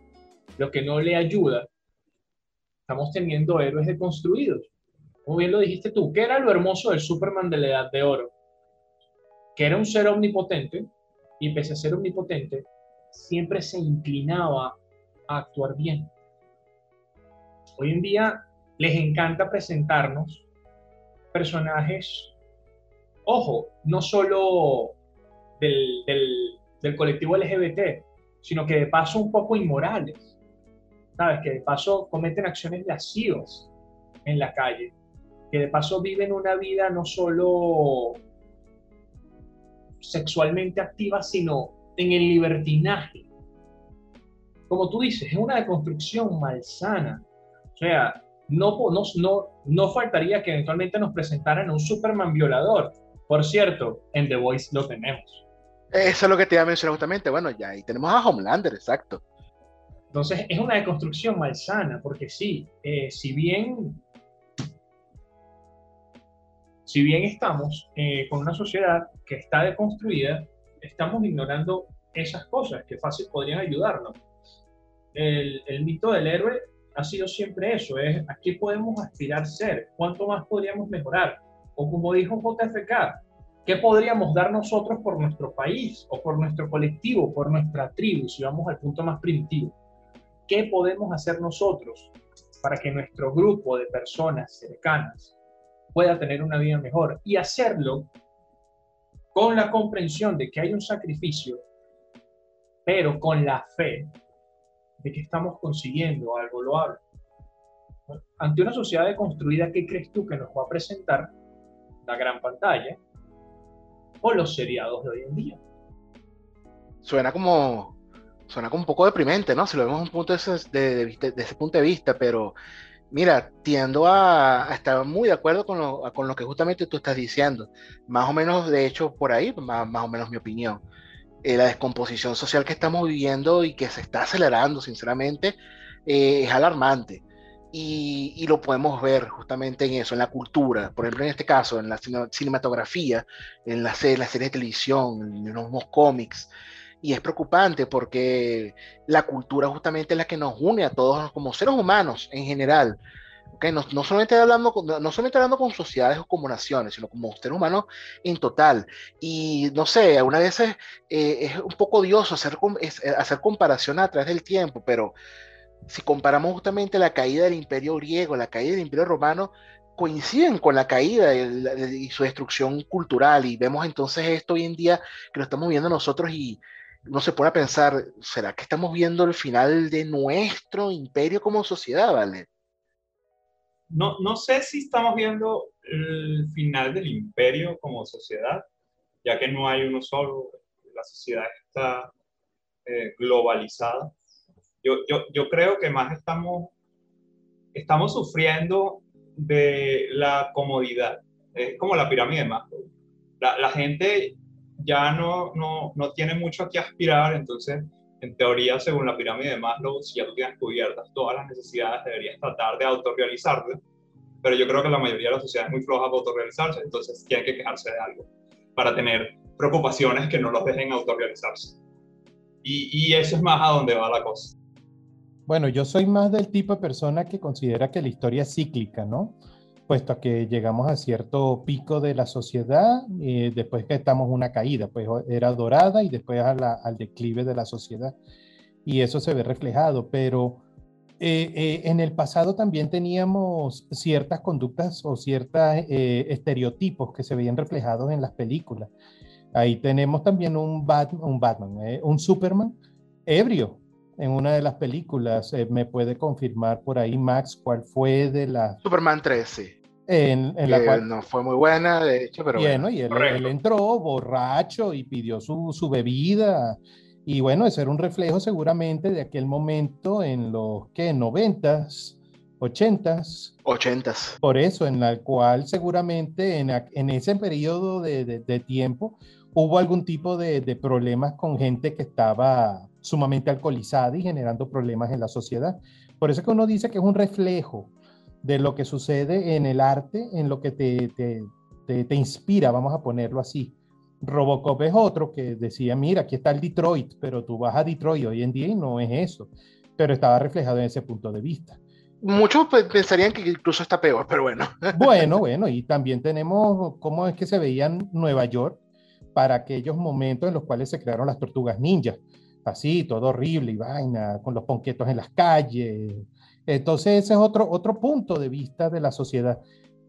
lo que no le ayuda, estamos teniendo héroes deconstruidos. Como bien lo dijiste tú, ¿qué era lo hermoso del Superman de la Edad de Oro? Que era un ser omnipotente y pese a ser omnipotente, siempre se inclinaba a actuar bien. Hoy en día les encanta presentarnos personajes, ojo, no solo del, del, del colectivo LGBT, sino que de paso un poco inmorales ¿sabes? Que de paso cometen acciones lascivas en la calle, que de paso viven una vida no solo sexualmente activa, sino en el libertinaje. Como tú dices, es una deconstrucción malsana. O sea, no, no, no, no faltaría que eventualmente nos presentaran un Superman violador. Por cierto, en The Voice lo tenemos. Eso es lo que te iba a mencionar justamente. Bueno, ya ahí tenemos a Homelander, exacto. Entonces, es una deconstrucción malsana, porque sí, eh, si bien si bien estamos eh, con una sociedad que está deconstruida, estamos ignorando esas cosas que fácil podrían ayudarnos. El, el, mito del héroe ha sido siempre eso, es a qué podemos aspirar ser, cuánto más podríamos mejorar, o como dijo JFK, qué podríamos dar nosotros por nuestro país, o por nuestro colectivo, por nuestra tribu, si vamos al punto más primitivo. ¿Qué podemos hacer nosotros para que nuestro grupo de personas cercanas pueda tener una vida mejor y hacerlo con la comprensión de que hay un sacrificio, pero con la fe de que estamos consiguiendo algo loable. Ante una sociedad deconstruida, ¿qué crees tú que nos va a presentar la gran pantalla o los seriados de hoy en día? Suena como, suena como un poco deprimente, ¿no? Si lo vemos un punto de ese, de, de ese punto de vista, pero Mira, tiendo a, estar muy de acuerdo con lo, con lo, que justamente tú estás diciendo. Más o menos, de hecho, por ahí, más, más o menos mi opinión. Eh, la descomposición social que estamos viviendo y que se está acelerando, sinceramente, eh, es alarmante. Y, y, lo podemos ver justamente en eso, en la cultura, por ejemplo, en este caso, en la cinematografía, en las, en las series de televisión, en los cómics, y es preocupante porque la cultura justamente es la que nos une a todos como seres humanos en general. Okay, no, no, solamente hablando con, no solamente hablando con sociedades o como naciones, sino como seres humanos en total. Y no sé, algunas veces eh, es un poco odioso hacer, eh, hacer comparación a través del tiempo, pero si comparamos justamente la caída del imperio griego, la caída del imperio romano, coinciden con la caída y su destrucción cultural y vemos entonces esto hoy en día que lo estamos viendo nosotros y no se pone pensar, ¿será que estamos viendo el final de nuestro imperio como sociedad, vale? No, no sé si estamos viendo el final del imperio como sociedad, ya que no hay uno solo, la sociedad está eh, globalizada. Yo, yo, yo, creo que más estamos, estamos sufriendo de la comodidad, es como la pirámide de la gente ya no, no, no tiene mucho a qué aspirar, entonces, en teoría, según la pirámide de Maslow, si ya tú tienes cubiertas todas las necesidades, deberías tratar de autorrealizarte, pero yo creo que la mayoría de la sociedad es muy floja para autorrealizarse, entonces tienen que quejarse de algo para tener preocupaciones que no los dejen autorrealizarse. Y, y eso es más a donde va la cosa. Bueno, yo soy más del tipo de persona que considera que la historia es cíclica, ¿no? Puesto que llegamos a cierto pico de la sociedad, eh, después que estamos una caída, pues era dorada y después al declive de la sociedad. Y eso se ve reflejado, pero eh, eh, en el pasado también teníamos ciertas conductas o ciertos estereotipos que se veían reflejados en las películas. Ahí tenemos también un, Batman, un Superman ebrio, en una de las películas. me puede confirmar por ahí, Max, cuál fue de la... Superman 13 en, la cual no fue muy buena, de hecho, pero bueno. Y él, entró borracho y pidió su, su, bebida. Y bueno, ese era un reflejo seguramente de aquel momento en los que noventas, ochentas. Ochentas. Por eso, en la cual seguramente en, en ese periodo de, de, tiempo hubo algún tipo de, de problemas con gente que estaba sumamente alcoholizada y generando problemas en la sociedad. Por eso que uno dice que es un reflejo de lo que sucede en el arte, en lo que te, te, te, inspira, vamos a ponerlo así. Robocop es otro que decía, mira, aquí está el Detroit, pero tú vas a Detroit hoy en día y no es eso, pero estaba reflejado en ese punto de vista. Muchos pensarían que incluso está peor, pero bueno. Bueno, bueno, y también tenemos cómo es que se veía en Nueva York para aquellos momentos en los cuales se crearon las tortugas ninjas. Así, todo horrible y vaina, con los ponquetos en las calles, entonces ese es otro, otro punto de vista de la sociedad.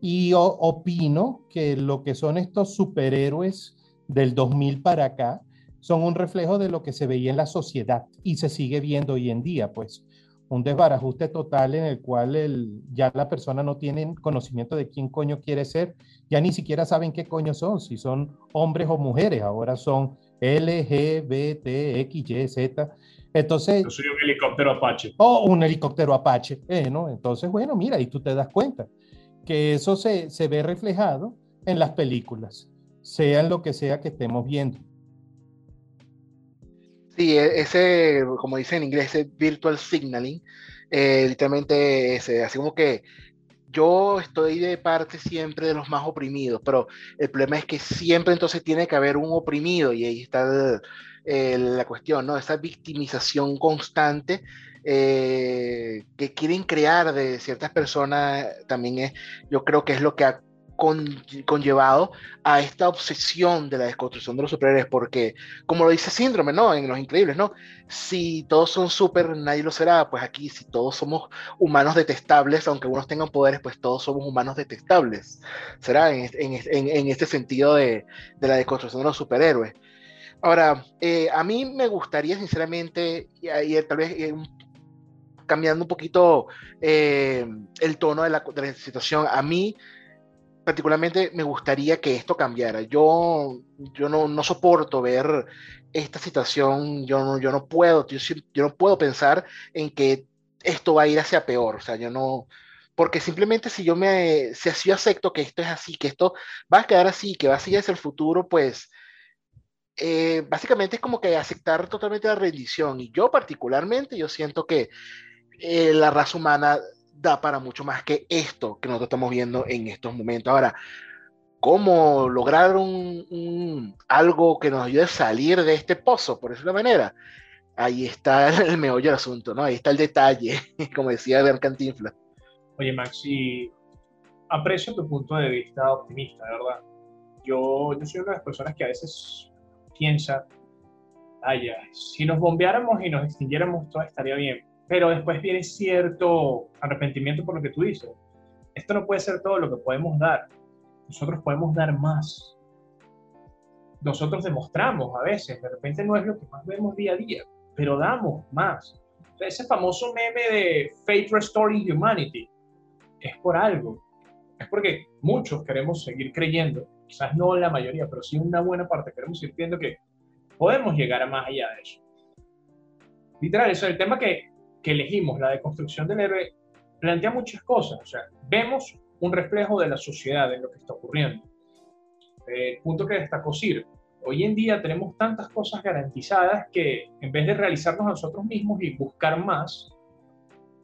Y opino que lo que son estos superhéroes del 2000 para acá son un reflejo de lo que se veía en la sociedad y se sigue viendo hoy en día, pues un desbarajuste total en el cual ya la persona no tiene conocimiento de quién coño quiere ser, ya ni siquiera saben qué coño son, si son hombres o mujeres, ahora son L, G, B, T, X, Y, Z. Entonces. Yo soy un helicóptero Apache. O un helicóptero Apache. Eh, ¿no? Entonces, bueno, mira, y tú te das cuenta que eso se, se ve reflejado en las películas, sean lo que sea que estemos viendo. Sí, e, ese, como dice en inglés, ese virtual signaling, eh, literalmente ese, así como que yo estoy de parte siempre de los más oprimidos, pero el problema es que siempre entonces tiene que haber un oprimido y ahí está la cuestión, ¿no? Esa victimización constante eh, que quieren crear de ciertas personas también es, yo creo que es lo que ha conllevado a esta obsesión de la desconstrucción de los superhéroes, porque como lo dice Síndrome, ¿no? En Los Increíbles, ¿no? Si todos son super, nadie lo será, pues aquí si todos somos humanos detestables, aunque unos tengan poderes, pues todos somos humanos detestables, será en, en, este sentido de, de, la desconstrucción de los superhéroes. Ahora, eh, a mí me gustaría sinceramente, y, y tal vez eh, cambiando un poquito eh, el tono de la, situación, a mí particularmente me gustaría que esto cambiara. Yo, yo no, no soporto ver esta situación, yo no, yo no puedo, yo, yo, no puedo pensar en que esto va a ir hacia peor, o sea, yo no, porque simplemente si yo me, si así acepto que esto es así, que esto va a quedar así, que va a seguir hacia el futuro, pues eh, básicamente es como que aceptar totalmente la rendición. Y yo particularmente, yo siento que eh, la raza humana da para mucho más que esto que nosotros estamos viendo en estos momentos. Ahora, ¿cómo lograr algo que nos ayude a salir de este pozo, por decirlo de manera? Ahí está el meollo del asunto, ¿no? Ahí está el detalle, como decía Cantinflas. Oye, Maxi, aprecio tu punto de vista optimista, ¿verdad? Yo, yo soy una de las personas que a veces piensa, ay, si nos bombeáramos y nos extinguiéramos, todo estaría bien pero después viene cierto arrepentimiento por lo que tú dices. Esto no puede ser todo lo que podemos dar. Nosotros podemos dar más. Nosotros demostramos a veces, de repente no es lo que más vemos día a día, pero damos más. Ese famoso meme de Fate Restoring Humanity es por algo. Es porque muchos queremos seguir creyendo, quizás no la mayoría, pero sí una buena parte queremos seguir creyendo que podemos llegar a más allá de eso. Literal, eso es el tema que que elegimos, la deconstrucción del héroe, plantea muchas cosas. O sea, vemos un reflejo de la sociedad en lo que está ocurriendo. El punto que destacó Sir, hoy en día tenemos tantas cosas garantizadas que en vez de realizarnos a nosotros mismos y buscar más,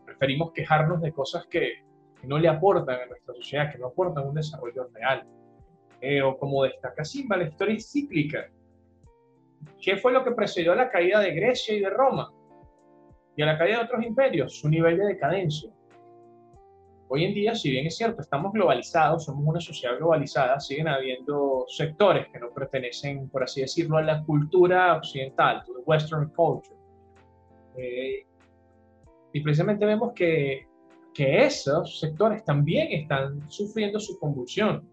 preferimos quejarnos de cosas que, no le aportan a nuestra sociedad, que no aportan un desarrollo real. Eh, o como destaca Simba, la historia es cíclica. ¿Qué fue lo que precedió a la caída de Grecia y de Roma? y a la caída de otros imperios, su nivel de decadencia. Hoy en día, si bien es cierto, estamos globalizados, somos una sociedad globalizada, siguen habiendo sectores que no pertenecen, por así decirlo, a la cultura occidental, to the Western culture. Eh, y precisamente vemos que, que esos sectores también están sufriendo su convulsión.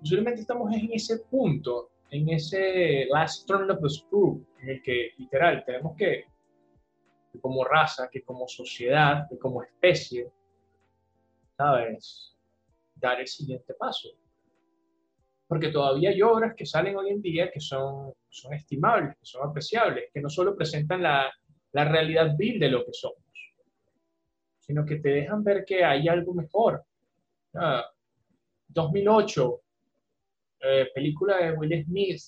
Posiblemente estamos en ese punto, en ese last turn of the screw, en el que literal tenemos que que como raza, que como sociedad, que como especie, ¿sabes? Dar el siguiente paso. Porque todavía hay obras que salen hoy en día que son, son estimables, que son apreciables, que no solo presentan la, la realidad vil de lo que somos, sino que te dejan ver que hay algo mejor. 2008, eh, película de Will Smith.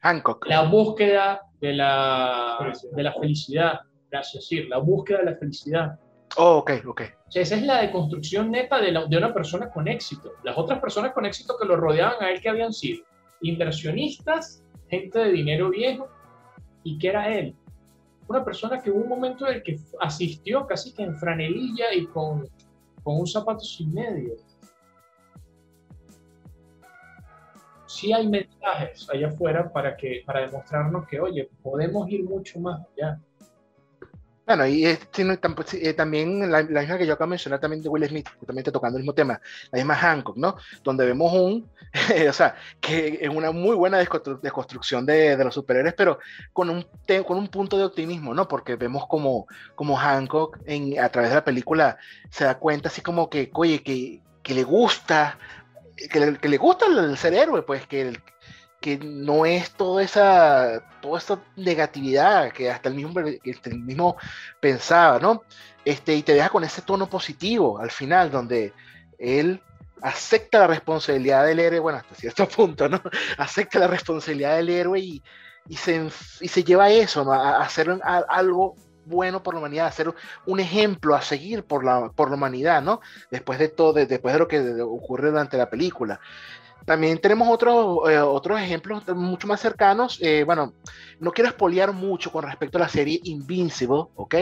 Hancock. La búsqueda de la, de la felicidad. Gracias, Sir. La búsqueda de la felicidad. Oh, ok, ok. esa es la deconstrucción neta de, de, una persona con éxito. Las otras personas con éxito que lo rodeaban a él que habían sido inversionistas, gente de dinero viejo, y que era él. Una persona que hubo un momento en el que asistió casi que en franelilla y con, con un zapato sin medio sí hay mensajes allá afuera para, que, para demostrarnos que, oye, podemos ir mucho más allá. Bueno, y eh, también la, la, misma que yo acabo de mencionar también de Will Smith, también tocando el mismo tema, la misma Hancock, ¿no? Donde vemos un, o sea, que es una muy buena desconstrucción de, de, los superhéroes, pero con un, con un punto de optimismo, ¿no? Porque vemos como, como Hancock en, a través de la película se da cuenta así como que, oye, que, que le gusta que le, gusta el ser héroe, pues que, que no es toda esa, toda esa negatividad que hasta el mismo, que el mismo pensaba, ¿no? Este, y te deja con ese tono positivo al final, donde él acepta la responsabilidad del héroe, bueno, hasta cierto punto, ¿no? Acepta la responsabilidad del héroe y, y, se, y se lleva eso, ¿no? a, hacer algo bueno por la humanidad, hacer un ejemplo a seguir por la, por la humanidad, ¿no? Después de todo, después de lo que ocurre durante la película. También tenemos otros eh, otros ejemplos mucho más cercanos. Eh, bueno, no quiero espolear mucho con respecto a la serie Invincible, ¿ok?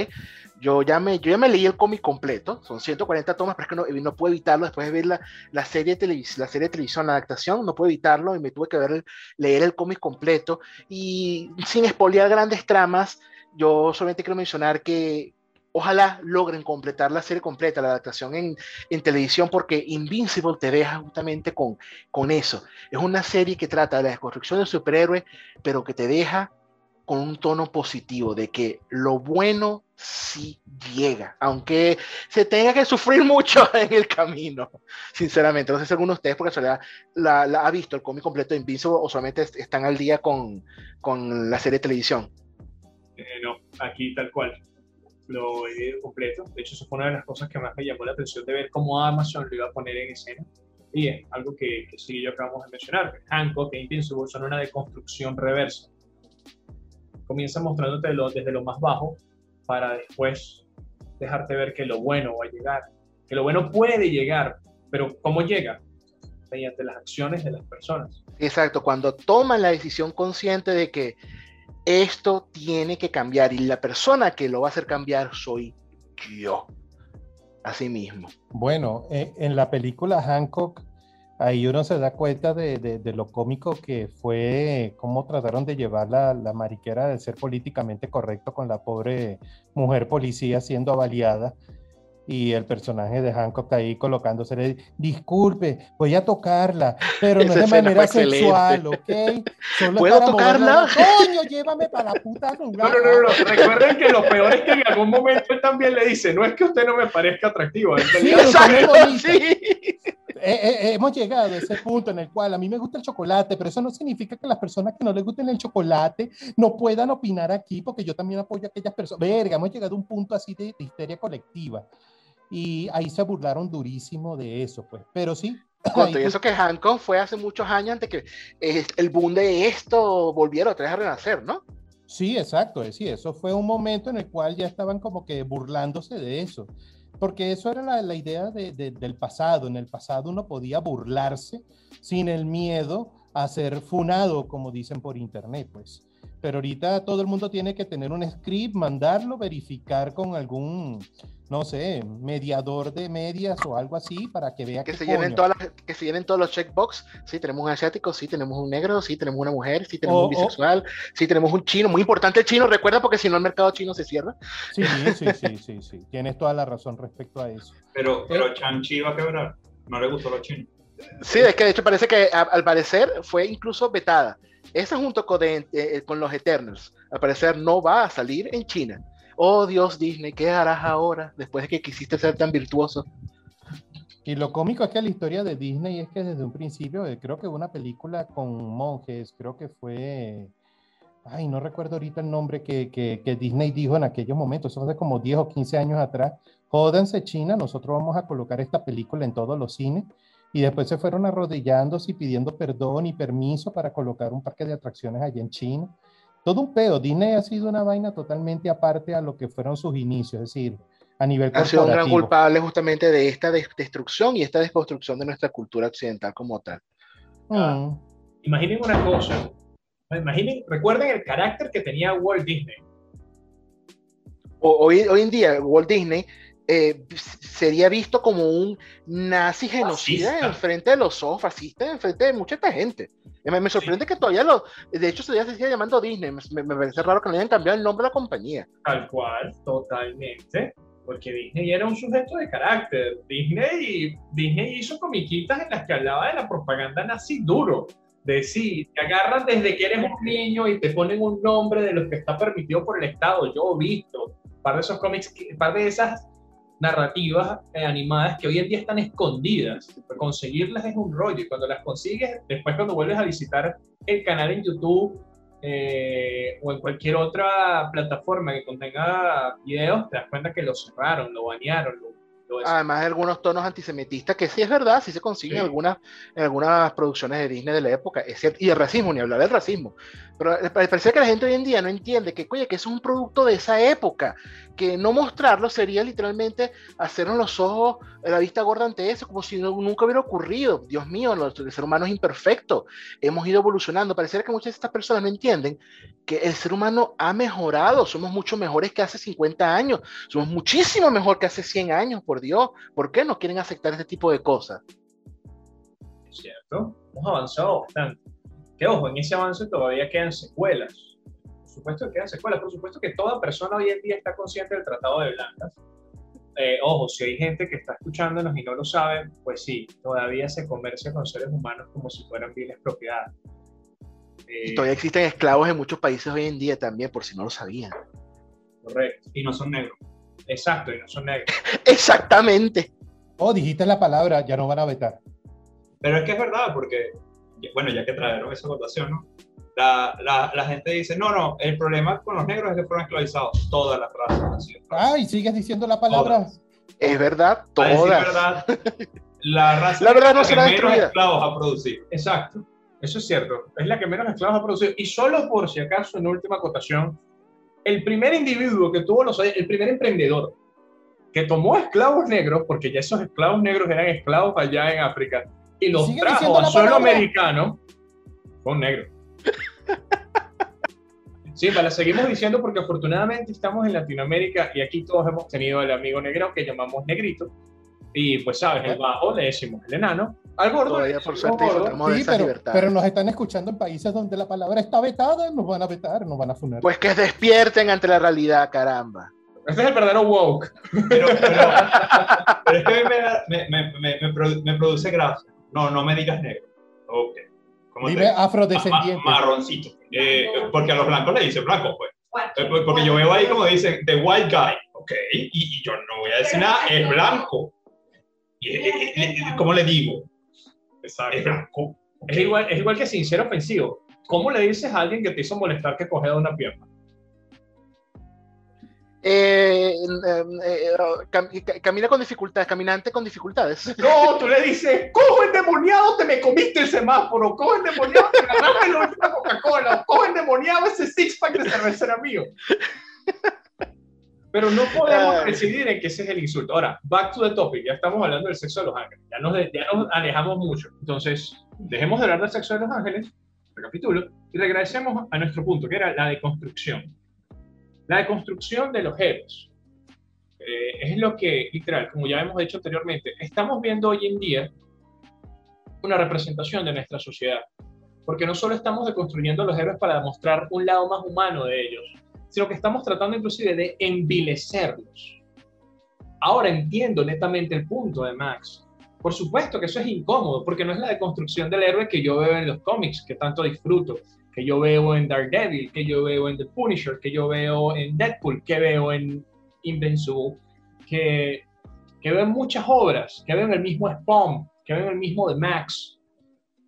Yo ya me, yo ya me leí el cómic completo, son 140 tomas, pero es que no, no puedo evitarlo después de ver la, la serie de la serie de televisión, la adaptación, no puedo evitarlo y me tuve que ver, leer el cómic completo. Y sin espolear grandes tramas, yo solamente quiero mencionar que ojalá logren completar la serie completa, la adaptación en, en, televisión, porque Invincible te deja justamente con, con eso. Es una serie que trata de la desconstrucción del superhéroe, pero que te deja con un tono positivo, de que lo bueno sí llega, aunque se tenga que sufrir mucho en el camino, sinceramente. No sé si alguno de ustedes, porque la, la, ha visto el cómic completo de Invincible o solamente están al día con, con la serie de televisión. Eh, no, aquí tal cual lo he completo. De hecho, eso fue una de las cosas que más me llamó la atención de ver cómo Amazon lo iba a poner en escena. Y es algo que, que sí yo acabamos de mencionar. Hancock e Invincible son una deconstrucción reversa. Comienza mostrándote lo, desde lo más bajo para después dejarte ver que lo bueno va a llegar. Que lo bueno puede llegar, pero ¿cómo llega? Mediante las acciones de las personas. Exacto, cuando toman la decisión consciente de que esto tiene que cambiar y la persona que lo va a hacer cambiar soy yo, así mismo. Bueno, eh, en la película Hancock, ahí uno se da cuenta de, lo cómico que fue, cómo trataron de llevar la, la, mariquera de ser políticamente correcto con la pobre mujer policía siendo avaliada y el personaje de Hancock ahí colocándose, disculpe, voy a tocarla, pero no de manera sexual, ¿ok? Solo ¿Puedo tocarla? Coño, llévame para la puta No, no, no, no, recuerden que lo peor es que en algún momento él también le dice, no es que usted no me parezca atractivo, sí, sí. Eh, eh, hemos llegado a ese punto en el cual a mí me gusta el chocolate, pero eso no significa que las personas que no les gusten el chocolate no puedan opinar aquí, porque yo también apoyo a aquellas personas. Verga, hemos llegado a un punto así de histeria colectiva y ahí se burlaron durísimo de eso, pues. Pero sí. y eso que Hancock fue hace muchos años antes que eh, el boom de esto volviera otra vez a renacer, ¿no? Sí, exacto, sí, eso fue un momento en el cual ya estaban como que burlándose de eso, porque eso era la, la idea de, del pasado, en el pasado uno podía burlarse sin el miedo a ser funado, como dicen por internet, pues. Pero ahorita todo el mundo tiene que tener un script, mandarlo, verificar con algún no sé, mediador de medias o algo así para que vea que, se llenen todas que se llenen todos los checkbox. Sí, tenemos un asiático, sí, tenemos un negro, sí, tenemos una mujer, sí, tenemos un bisexual, sí, tenemos un chino. Muy importante el chino, recuerda, porque si no el mercado chino se cierra. Sí, sí, sí, sí, sí. Tienes toda la razón respecto a eso. Pero, pero Chang-Chi va a quebrar. No le gustó los chinos. Sí, es que de hecho parece que al parecer fue incluso vetada. Esa junto con, eh, eh, con los Eternals, al parecer no va a salir en China oh Dios Disney, ¿qué harás ahora después de que quisiste ser tan virtuoso? Y lo cómico es que la historia de Disney es que desde un principio, eh, creo que una película con monjes, creo que fue, ay, no recuerdo ahorita el nombre que, que, Disney dijo en aquellos momentos, eso hace como 10 o 15 años atrás, jódanse China, nosotros vamos a colocar esta película en todos los cines. Y después se fueron arrodillándose y pidiendo perdón y permiso para colocar un parque de atracciones allí en China todo un peo. Disney ha sido una vaina totalmente aparte a lo que fueron sus inicios, es decir, a nivel Ha sido un gran culpable justamente de esta destrucción y esta desconstrucción de nuestra cultura occidental como tal. Mm. Imaginen una cosa. Imaginen, recuerden el carácter que tenía Walt Disney. Hoy, hoy en día, Walt Disney eh, sería visto como un nazi genocida en frente de los ojos, fascista en frente de mucha gente. Me, sorprende que todavía lo, de hecho, se sigue llamando Disney. Me, parece raro que no hayan cambiado el nombre de la compañía. Tal cual, totalmente. Porque Disney era un sujeto de carácter. Disney, Disney hizo comiquitas en las que hablaba de la propaganda nazi duro. De sí, te agarran desde que eres un niño y te ponen un nombre de lo que está permitido por el Estado. Yo he visto un par de esos cómics, un par de esas narrativas eh, animadas que hoy en día están escondidas. Conseguirlas es un rollo y cuando las consigues, después cuando vuelves a visitar el canal en YouTube eh, o en cualquier otra plataforma que contenga videos, te das cuenta que lo cerraron, lo banearon, lo Además, algunos tonos antisemitistas, que sí es verdad, sí se consiguen en, algunas, en algunas producciones de Disney de la época, es cierto, y el racismo, ni hablar del racismo. Pero parece que la gente hoy en día no entiende que, oye, que es un producto de esa época, que no mostrarlo sería literalmente hacernos los ojos, la vista gorda ante eso, como si nunca hubiera ocurrido. Dios mío, el ser humano es imperfecto, hemos ido evolucionando. Parece que muchas de estas personas no entienden que el ser humano ha mejorado, somos mucho mejores que hace 50 años, somos muchísimo mejor que hace 100 años, por Dios. ¿Por qué no quieren aceptar este tipo de cosas? cierto, hemos avanzado bastante. Que ojo, en ese avance todavía quedan secuelas. Por supuesto que quedan secuelas, por supuesto que toda persona hoy en día está consciente del Tratado de Blancas. Eh, ojo, si hay gente que está escuchándonos y no lo sabe, pues sí, todavía se comercia con seres humanos como si fueran bienes propiedades. y todavía existen esclavos en muchos países hoy en día también, por si no lo sabían. Correcto. Y no son negros. Exacto, y no son negros. Exactamente. Oh, dijiste la palabra, ya no van a vetar. Pero es que es verdad, porque, bueno, ya que trajeron esa votación, ¿no? La, la, la, gente dice, no, no, el problema con los negros es que fueron esclavizados todas las razas. Ay, sigues diciendo la palabra. Es verdad, todas. Es verdad, la raza la verdad no que menos esclavos ha producido. Exacto, eso es cierto. Es la que menos esclavos ha producido. Y solo por si acaso, en última acotación, el primer individuo que tuvo los, el primer emprendedor que tomó esclavos negros, porque ya esos esclavos negros eran esclavos allá en África, y los trajo a suelo americano, fue un negro. Sí, la seguimos diciendo porque afortunadamente estamos en Latinoamérica y aquí todos hemos tenido el amigo negro que llamamos negrito. Y pues, ¿sabes? El bajo le decimos el enano. Al gordo. Todavía por suerte sí, pero, pero, nos están escuchando en países donde la palabra está vetada, nos van a vetar, nos van a funar. Pues que despierten ante la realidad, caramba. Este es el verdadero woke. Pero, pero, es que me, me, me, me, produce gracia. No, no me digas negro. Dime afrodescendiente. marroncito. Eh, porque a los blancos le dicen blanco, pues. Eh, pues. Porque yo veo ahí como dicen, the white guy. Ok. Y, y yo no voy a decir nada, es blanco. Y, ¿Cómo le digo? Es blanco. Es igual, es igual que sincero ofensivo. ¿Cómo le dices a alguien que te hizo molestar que coge de una pierna? Eh, eh, camina con dificultades, caminante con dificultades. No, tú le dices, cojo endemoniado, te me comiste el semáforo, cojo endemoniado, te agarraste la última Coca-Cola, cojo endemoniado, ese six-pack de cerveza mío. Pero no podemos decidir en que ese es el insulto. Ahora, back to the topic, ya estamos hablando del sexo de los ángeles, ya nos, ya nos alejamos mucho. Entonces, dejemos de hablar del sexo de los ángeles, recapitulo, y regresemos a nuestro punto, que era la deconstrucción. La deconstrucción de los héroes eh, es lo que, literal, como ya hemos dicho anteriormente, estamos viendo hoy en día una representación de nuestra sociedad. Porque no solo estamos deconstruyendo los héroes para demostrar un lado más humano de ellos, sino que estamos tratando inclusive de envilecerlos. Ahora entiendo netamente el punto de Max. Por supuesto que eso es incómodo, porque no es la deconstrucción del héroe que yo veo en los cómics, que tanto disfruto, que yo veo en Daredevil, que yo veo en The Punisher, que yo veo en Deadpool, que veo en Invincible, que, que veo en muchas obras, que veo en el mismo Spawn, que veo en el mismo The Max.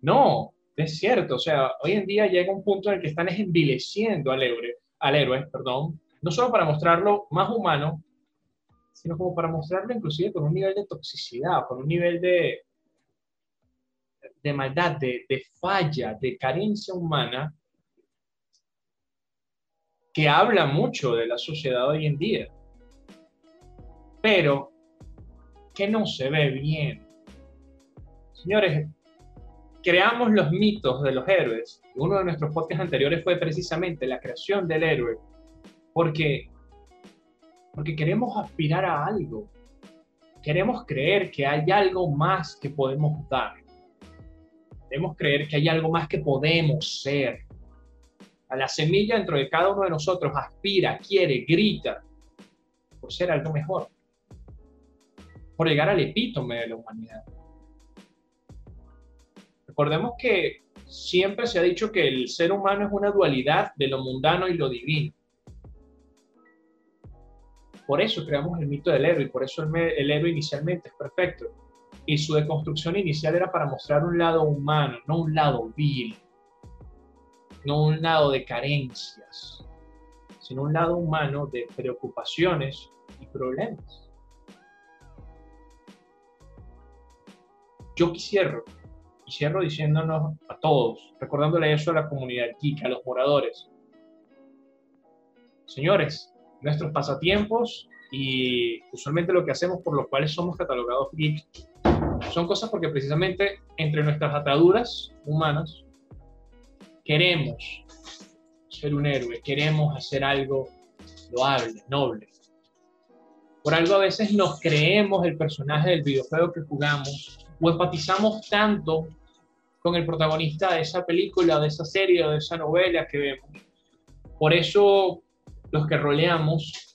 No, es cierto, o sea, hoy en día llega un punto en el que están envileciendo al héroe, al héroe, perdón, no solo para mostrarlo más humano, sino como para mostrarlo inclusive con un nivel de toxicidad, con un nivel de, de maldad, de, falla, de carencia humana, que habla mucho de la sociedad hoy en día, pero que no se ve bien. Señores, creamos los mitos de los héroes. Uno de nuestros podcasts anteriores fue precisamente la creación del héroe, porque, porque queremos aspirar a algo. Queremos creer que hay algo más que podemos dar. Queremos creer que hay algo más que podemos ser. A la semilla dentro de cada uno de nosotros aspira, quiere, grita por ser algo mejor, por llegar al epítome de la humanidad. Recordemos que siempre se ha dicho que el ser humano es una dualidad de lo mundano y lo divino. Por eso creamos el mito del héroe y por eso el, el héroe inicialmente es perfecto. Y su deconstrucción inicial era para mostrar un lado humano, no un lado vil, no un lado de carencias, sino un lado humano de preocupaciones y problemas. Yo quisiera, y cierro diciéndonos a todos, recordándole eso a la comunidad geek, a los moradores. Señores, nuestros pasatiempos y usualmente lo que hacemos por los cuales somos catalogados geek son cosas porque precisamente entre nuestras ataduras humanas queremos ser un héroe, queremos hacer algo loable, noble. Por algo a veces nos creemos el personaje del videojuego que jugamos o empatizamos tanto con el protagonista de esa película, de esa serie o de esa novela que vemos. Por eso los que roleamos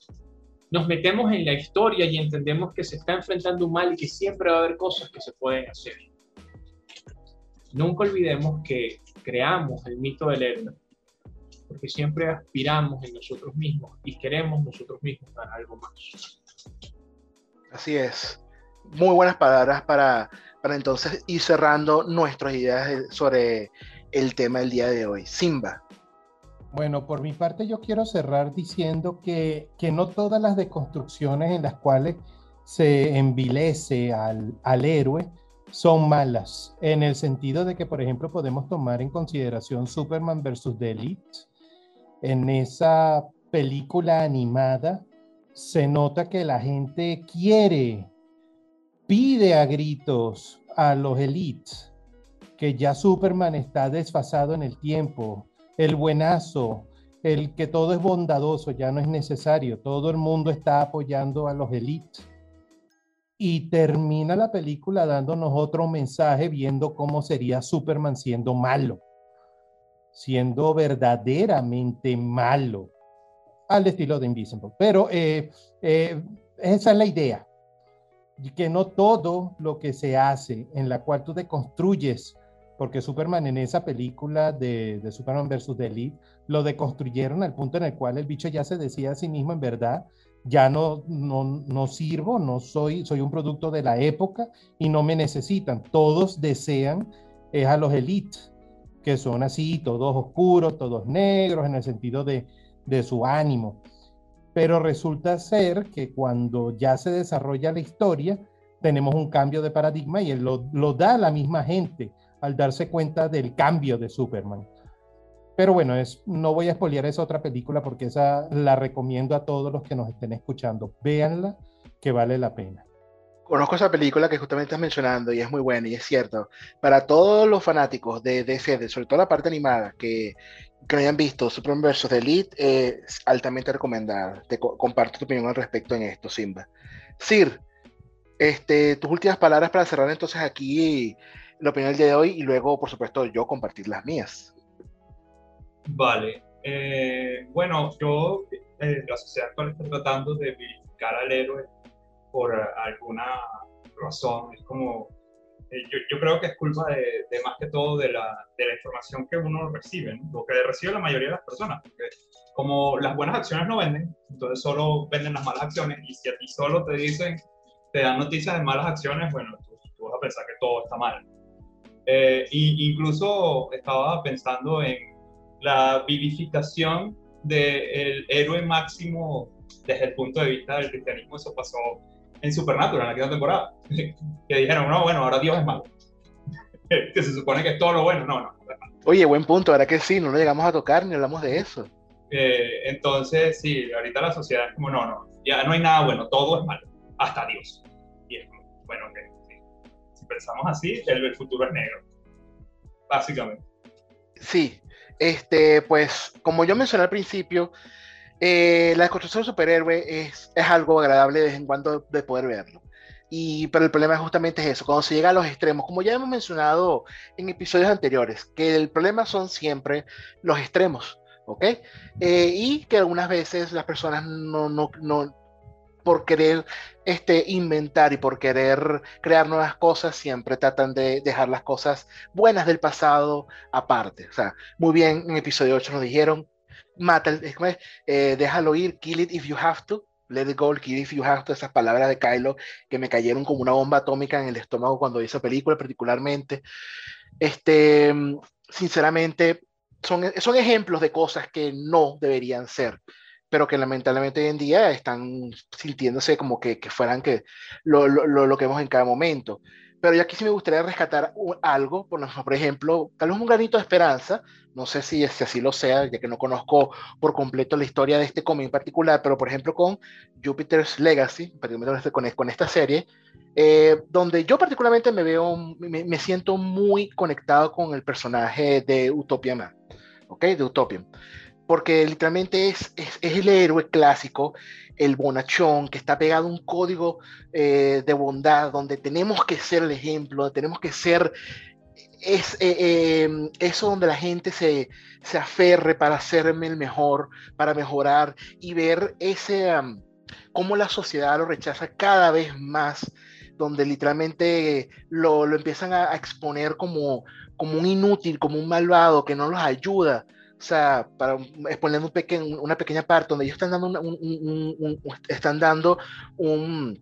nos metemos en la historia y entendemos que se está enfrentando un mal y que siempre va a haber cosas que se pueden hacer. Nunca olvidemos que creamos el mito del héroe porque siempre aspiramos en nosotros mismos y queremos nosotros mismos dar algo más. Así es. Muy buenas palabras para, para entonces ir cerrando nuestras ideas sobre el tema del día de hoy. Simba. Bueno, por mi parte yo quiero cerrar diciendo que, que no todas las deconstrucciones en las cuales se envilece al, al héroe son malas, en el sentido de que, por ejemplo, podemos tomar en consideración Superman versus The Elite. En esa película animada se nota que la gente quiere, pide a gritos a los elites que ya Superman está desfasado en el tiempo, el buenazo, el que todo es bondadoso, ya no es necesario, todo el mundo está apoyando a los elites y termina la película dándonos otro mensaje viendo cómo sería Superman siendo malo, siendo verdaderamente malo, al estilo de Invisible. Pero eh, eh, esa es la idea, que no todo lo que se hace en la cual tú deconstruyes, porque Superman en esa película de, de Superman versus The Elite, lo deconstruyeron al punto en el cual el bicho ya se decía a sí mismo en verdad ya no, no, sirvo, no soy, soy un producto de la época y no me necesitan. Todos desean es a los elites, que son así, todos oscuros, todos negros, en el sentido de, su ánimo. Pero resulta ser que cuando ya se desarrolla la historia, tenemos un cambio de paradigma y lo, lo da la misma gente al darse cuenta del cambio de Superman. Pero bueno, es, no voy a expoliar esa otra película porque esa la recomiendo a todos los que nos estén escuchando. Véanla, que vale la pena. Conozco esa película que justamente estás mencionando y es muy buena y es cierto. Para todos los fanáticos de DC, sobre todo la parte animada, que, que hayan visto Superman vs. Elite, eh, es altamente recomendada. Te comparto tu opinión al respecto en esto, Simba. Sir, este, tus últimas palabras para cerrar entonces aquí la opinión del día de hoy y luego, por supuesto, yo compartir las mías. Vale. Eh, bueno, yo, eh, la sociedad actual está tratando de vilificar al héroe por alguna razón. Es como, eh, yo, yo, creo que es culpa de, de, más que todo de la, de la información que uno recibe, ¿no? lo que recibe la mayoría de las personas. Porque como las buenas acciones no venden, entonces solo venden las malas acciones y si a ti solo te dicen, te dan noticias de malas acciones, bueno, tú, tú vas a pensar que todo está mal. Eh, y incluso estaba pensando en la vivificación del héroe máximo desde el punto de vista del cristianismo, eso pasó en Supernatural, en la quinta temporada, que dijeron, no, bueno, ahora Dios es malo, que se supone que es todo lo bueno, no, no. Oye, buen punto, ¿verdad que sí? No lo llegamos a tocar ni hablamos de eso. Eh, entonces, sí, ahorita la sociedad es como, no, no, ya no hay nada bueno, todo es malo, hasta Dios. Y es bueno, que si pensamos así, el, el futuro es negro, básicamente. Sí, este, pues, como yo mencioné al principio, eh, la construcción de superhéroe es, es algo agradable de vez en cuando de poder verlo. Y, pero el problema justamente es eso, cuando se llega a los extremos, como ya hemos mencionado en episodios anteriores, que el problema son siempre los extremos, ¿ok? Eh, y que algunas veces las personas no, no, no, por querer este, inventar y por querer crear nuevas cosas, siempre tratan de dejar las cosas buenas del pasado aparte. O sea, muy bien, en episodio 8 nos dijeron, mata, eh, déjalo ir, kill it if you have to. Let It Go, Kid If You Have, todas esas palabras de Kylo que me cayeron como una bomba atómica en el estómago cuando vi esa película, particularmente. Este, sinceramente, son, son ejemplos de cosas que no deberían ser, pero que lamentablemente hoy en día están sintiéndose como que, que fueran que lo, lo, lo, que vemos en cada momento. Pero ya aquí sí me gustaría rescatar algo, por, ejemplo, tal vez un granito de esperanza, no sé si, si, así lo sea, ya que no conozco por completo la historia de este cómic en particular, pero por ejemplo con Jupiter's Legacy, particularmente con, con esta serie, eh, donde yo particularmente me veo, me, me, siento muy conectado con el personaje de Utopia Man, ¿ok? De Utopia porque literalmente es, es, es, el héroe clásico, el bonachón, que está pegado a un código eh, de bondad, donde tenemos que ser el ejemplo, tenemos que ser es eh, eh, eso donde la gente se, se, aferre para hacerme el mejor, para mejorar y ver ese, um, cómo la sociedad lo rechaza cada vez más, donde literalmente lo, lo empiezan a, a, exponer como, como un inútil, como un malvado que no los ayuda o sea, para exponer un pequeño, una pequeña parte donde ellos están dando, un, un, un, están dando un,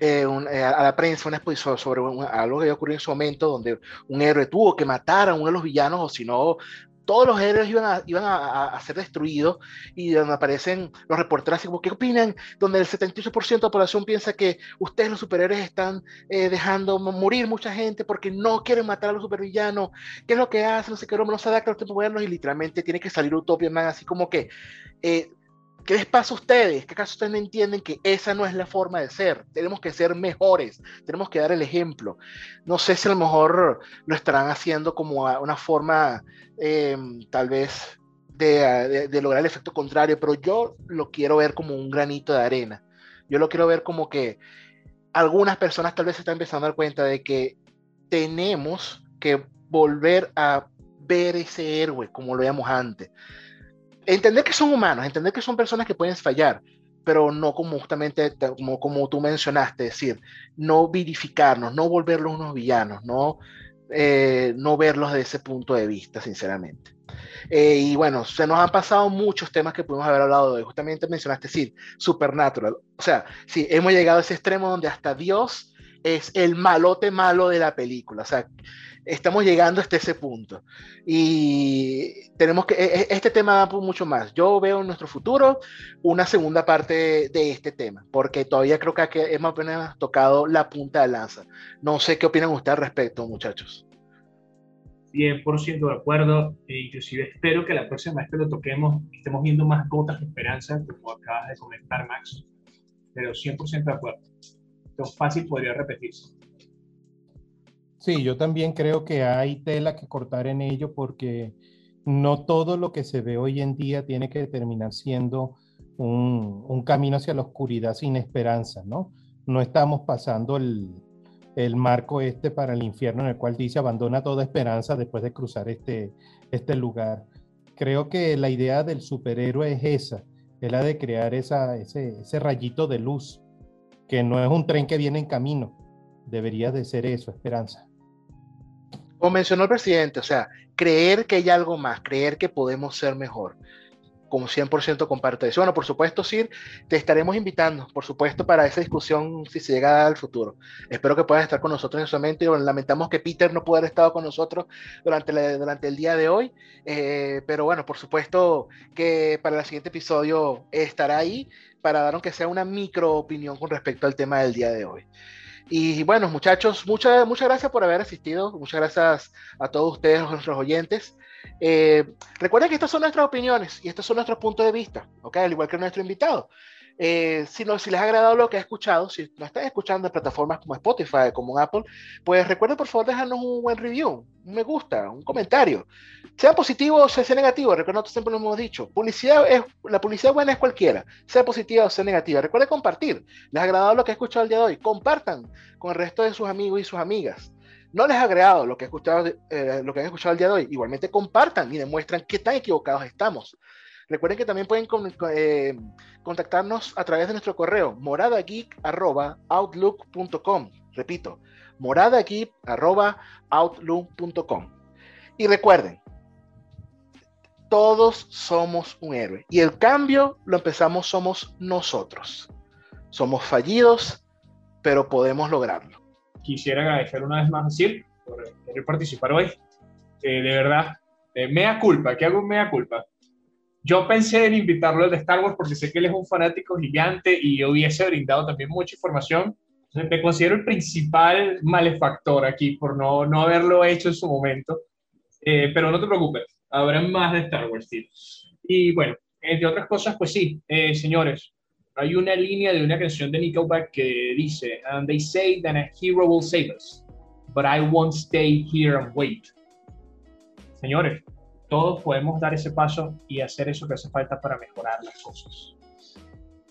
eh, eh, a la prensa una exposición sobre algo que había ocurrido en su momento, donde un héroe tuvo que matar a uno de los villanos, o si no, todos los héroes iban a, iban a, ser destruidos y donde aparecen los reporteros así como, ¿qué opinan? Donde el 78% de la población piensa que ustedes los superhéroes están eh, dejando morir mucha gente porque no quieren matar a los supervillanos, ¿qué es lo que hacen? No sé qué, no se adaptan a los tiempos y literalmente tiene que salir Utopia Man así como que... Eh, ¿Qué les pasa a ustedes? ¿Qué acaso ustedes no entienden que esa no es la forma de ser? Tenemos que ser mejores, tenemos que dar el ejemplo. No sé si a lo mejor lo estarán haciendo como una forma eh, tal vez de, de, de, lograr el efecto contrario, pero yo lo quiero ver como un granito de arena. Yo lo quiero ver como que algunas personas tal vez se están empezando a dar cuenta de que tenemos que volver a ver ese héroe como lo veíamos antes entender que son humanos, entender que son personas que pueden fallar, pero no como justamente como, como tú mencionaste, es decir, no virificarnos, no volverlos unos villanos, no, eh, no verlos desde ese punto de vista, sinceramente. Eh, y bueno, se nos han pasado muchos temas que pudimos haber hablado de, justamente mencionaste, sí, Supernatural. O sea, sí, hemos llegado a ese extremo donde hasta Dios es el malote malo de la película. O sea, estamos llegando hasta ese punto. Y tenemos que, e, e, este tema da mucho más. Yo veo en nuestro futuro una segunda parte de este tema, porque todavía creo que hemos apenas tocado la punta de lanza. No sé qué opinan ustedes al respecto, muchachos. 100% de acuerdo, e inclusive espero que la próxima vez que lo toquemos estemos viendo más gotas de esperanza, como acabas de comentar, Max, pero 100% de acuerdo. Entonces, fácil podría repetirse. Sí, yo también creo que hay tela que cortar en ello porque no todo lo que se ve hoy en día tiene que terminar siendo un, camino hacia la oscuridad sin esperanza, ¿no? No estamos pasando el, marco este para el infierno en el cual dice abandona toda esperanza después de cruzar este, este lugar. Creo que la idea del superhéroe es esa, es la de crear ese, ese rayito de luz, que no es un tren que viene en camino, debería de ser eso, esperanza. Como mencionó el presidente, o sea, creer que hay algo más, creer que podemos ser mejor. Como 100% comparto eso. Bueno, por supuesto, Sir, te estaremos invitando, por supuesto, para esa discusión si se llega al futuro. Espero que puedas estar con nosotros en su momento y lamentamos que Peter no pueda haber estado con nosotros durante, durante el día de hoy, eh, pero bueno, por supuesto que para el siguiente episodio estará ahí para dar aunque sea una micro opinión con respecto al tema del día de hoy. Y bueno, muchachos, muchas muchas gracias por haber asistido. Muchas gracias a todos ustedes, nuestros oyentes. Eh, recuerden que estas son nuestras opiniones y estos son nuestros puntos de vista, ¿ok? Al igual que nuestro invitado. Eh, si, no, si les ha agradado lo que ha escuchado, si lo están escuchando en plataformas como Spotify, como Apple, pues recuerden por favor dejarnos un buen review, un me gusta, un comentario. Sea positivo o sea negativo, recuerden, nosotros siempre lo hemos dicho, publicidad es, la publicidad buena es cualquiera, sea positiva o sea negativa. Recuerden compartir. ¿Les ha agradado lo que ha escuchado el día de hoy? Compartan con el resto de sus amigos y sus amigas. No les ha agradado lo que, escuchado, eh, lo que han escuchado el día de hoy, igualmente compartan y demuestran qué tan equivocados estamos. Recuerden que también pueden eh, contactarnos a través de nuestro correo moradageek.outlook.com. Repito, moradageek.outlook.com. Y recuerden, todos somos un héroe y el cambio lo empezamos somos nosotros. Somos fallidos, pero podemos lograrlo. Quisiera agradecer una vez más a Sir por participar hoy. Eh, de verdad, eh, mea culpa, ¿qué hago mea culpa? Yo pensé en invitarlo al de Star Wars porque sé que él es un fanático gigante y hubiese brindado también mucha información. Entonces, me considero el principal malefactor aquí por no, no haberlo hecho en su momento. Eh, pero no te preocupes, habrá más de Star Wars, tío. Y bueno, entre otras cosas, pues sí, eh, señores, hay una línea de una canción de Nickelback que dice, and they say that a hero will save us, but I won't stay here and wait. Señores, todos podemos dar ese paso y hacer eso que hace falta para mejorar las cosas.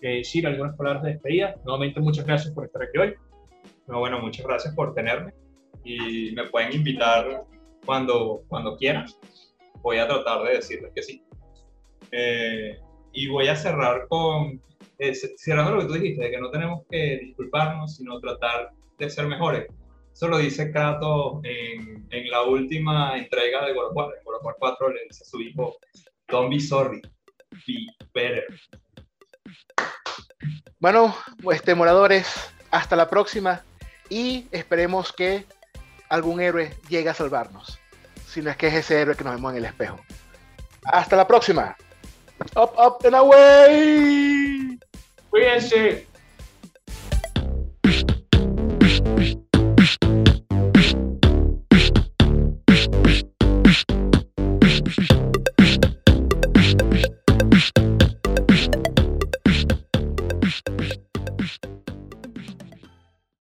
Eh, decir algunas palabras de despedida. Nuevamente, muchas gracias por estar aquí hoy. No, bueno, muchas gracias por tenerme y me pueden invitar cuando, cuando quieran. Voy a tratar de decirles que sí. Eh, y voy a cerrar con, eh, cerrando lo que tú dijiste, de que no tenemos que disculparnos, sino tratar de ser mejores. Eso lo dice Kato en, en la última entrega de God of War. En God of War 4 le dice a su hijo, don't be sorry, be better. Bueno, este, moradores, hasta la próxima y esperemos que algún héroe llegue a salvarnos. Si no es que es ese héroe que nos vemos en el espejo. Hasta la próxima. Up, up and away. Cuídense.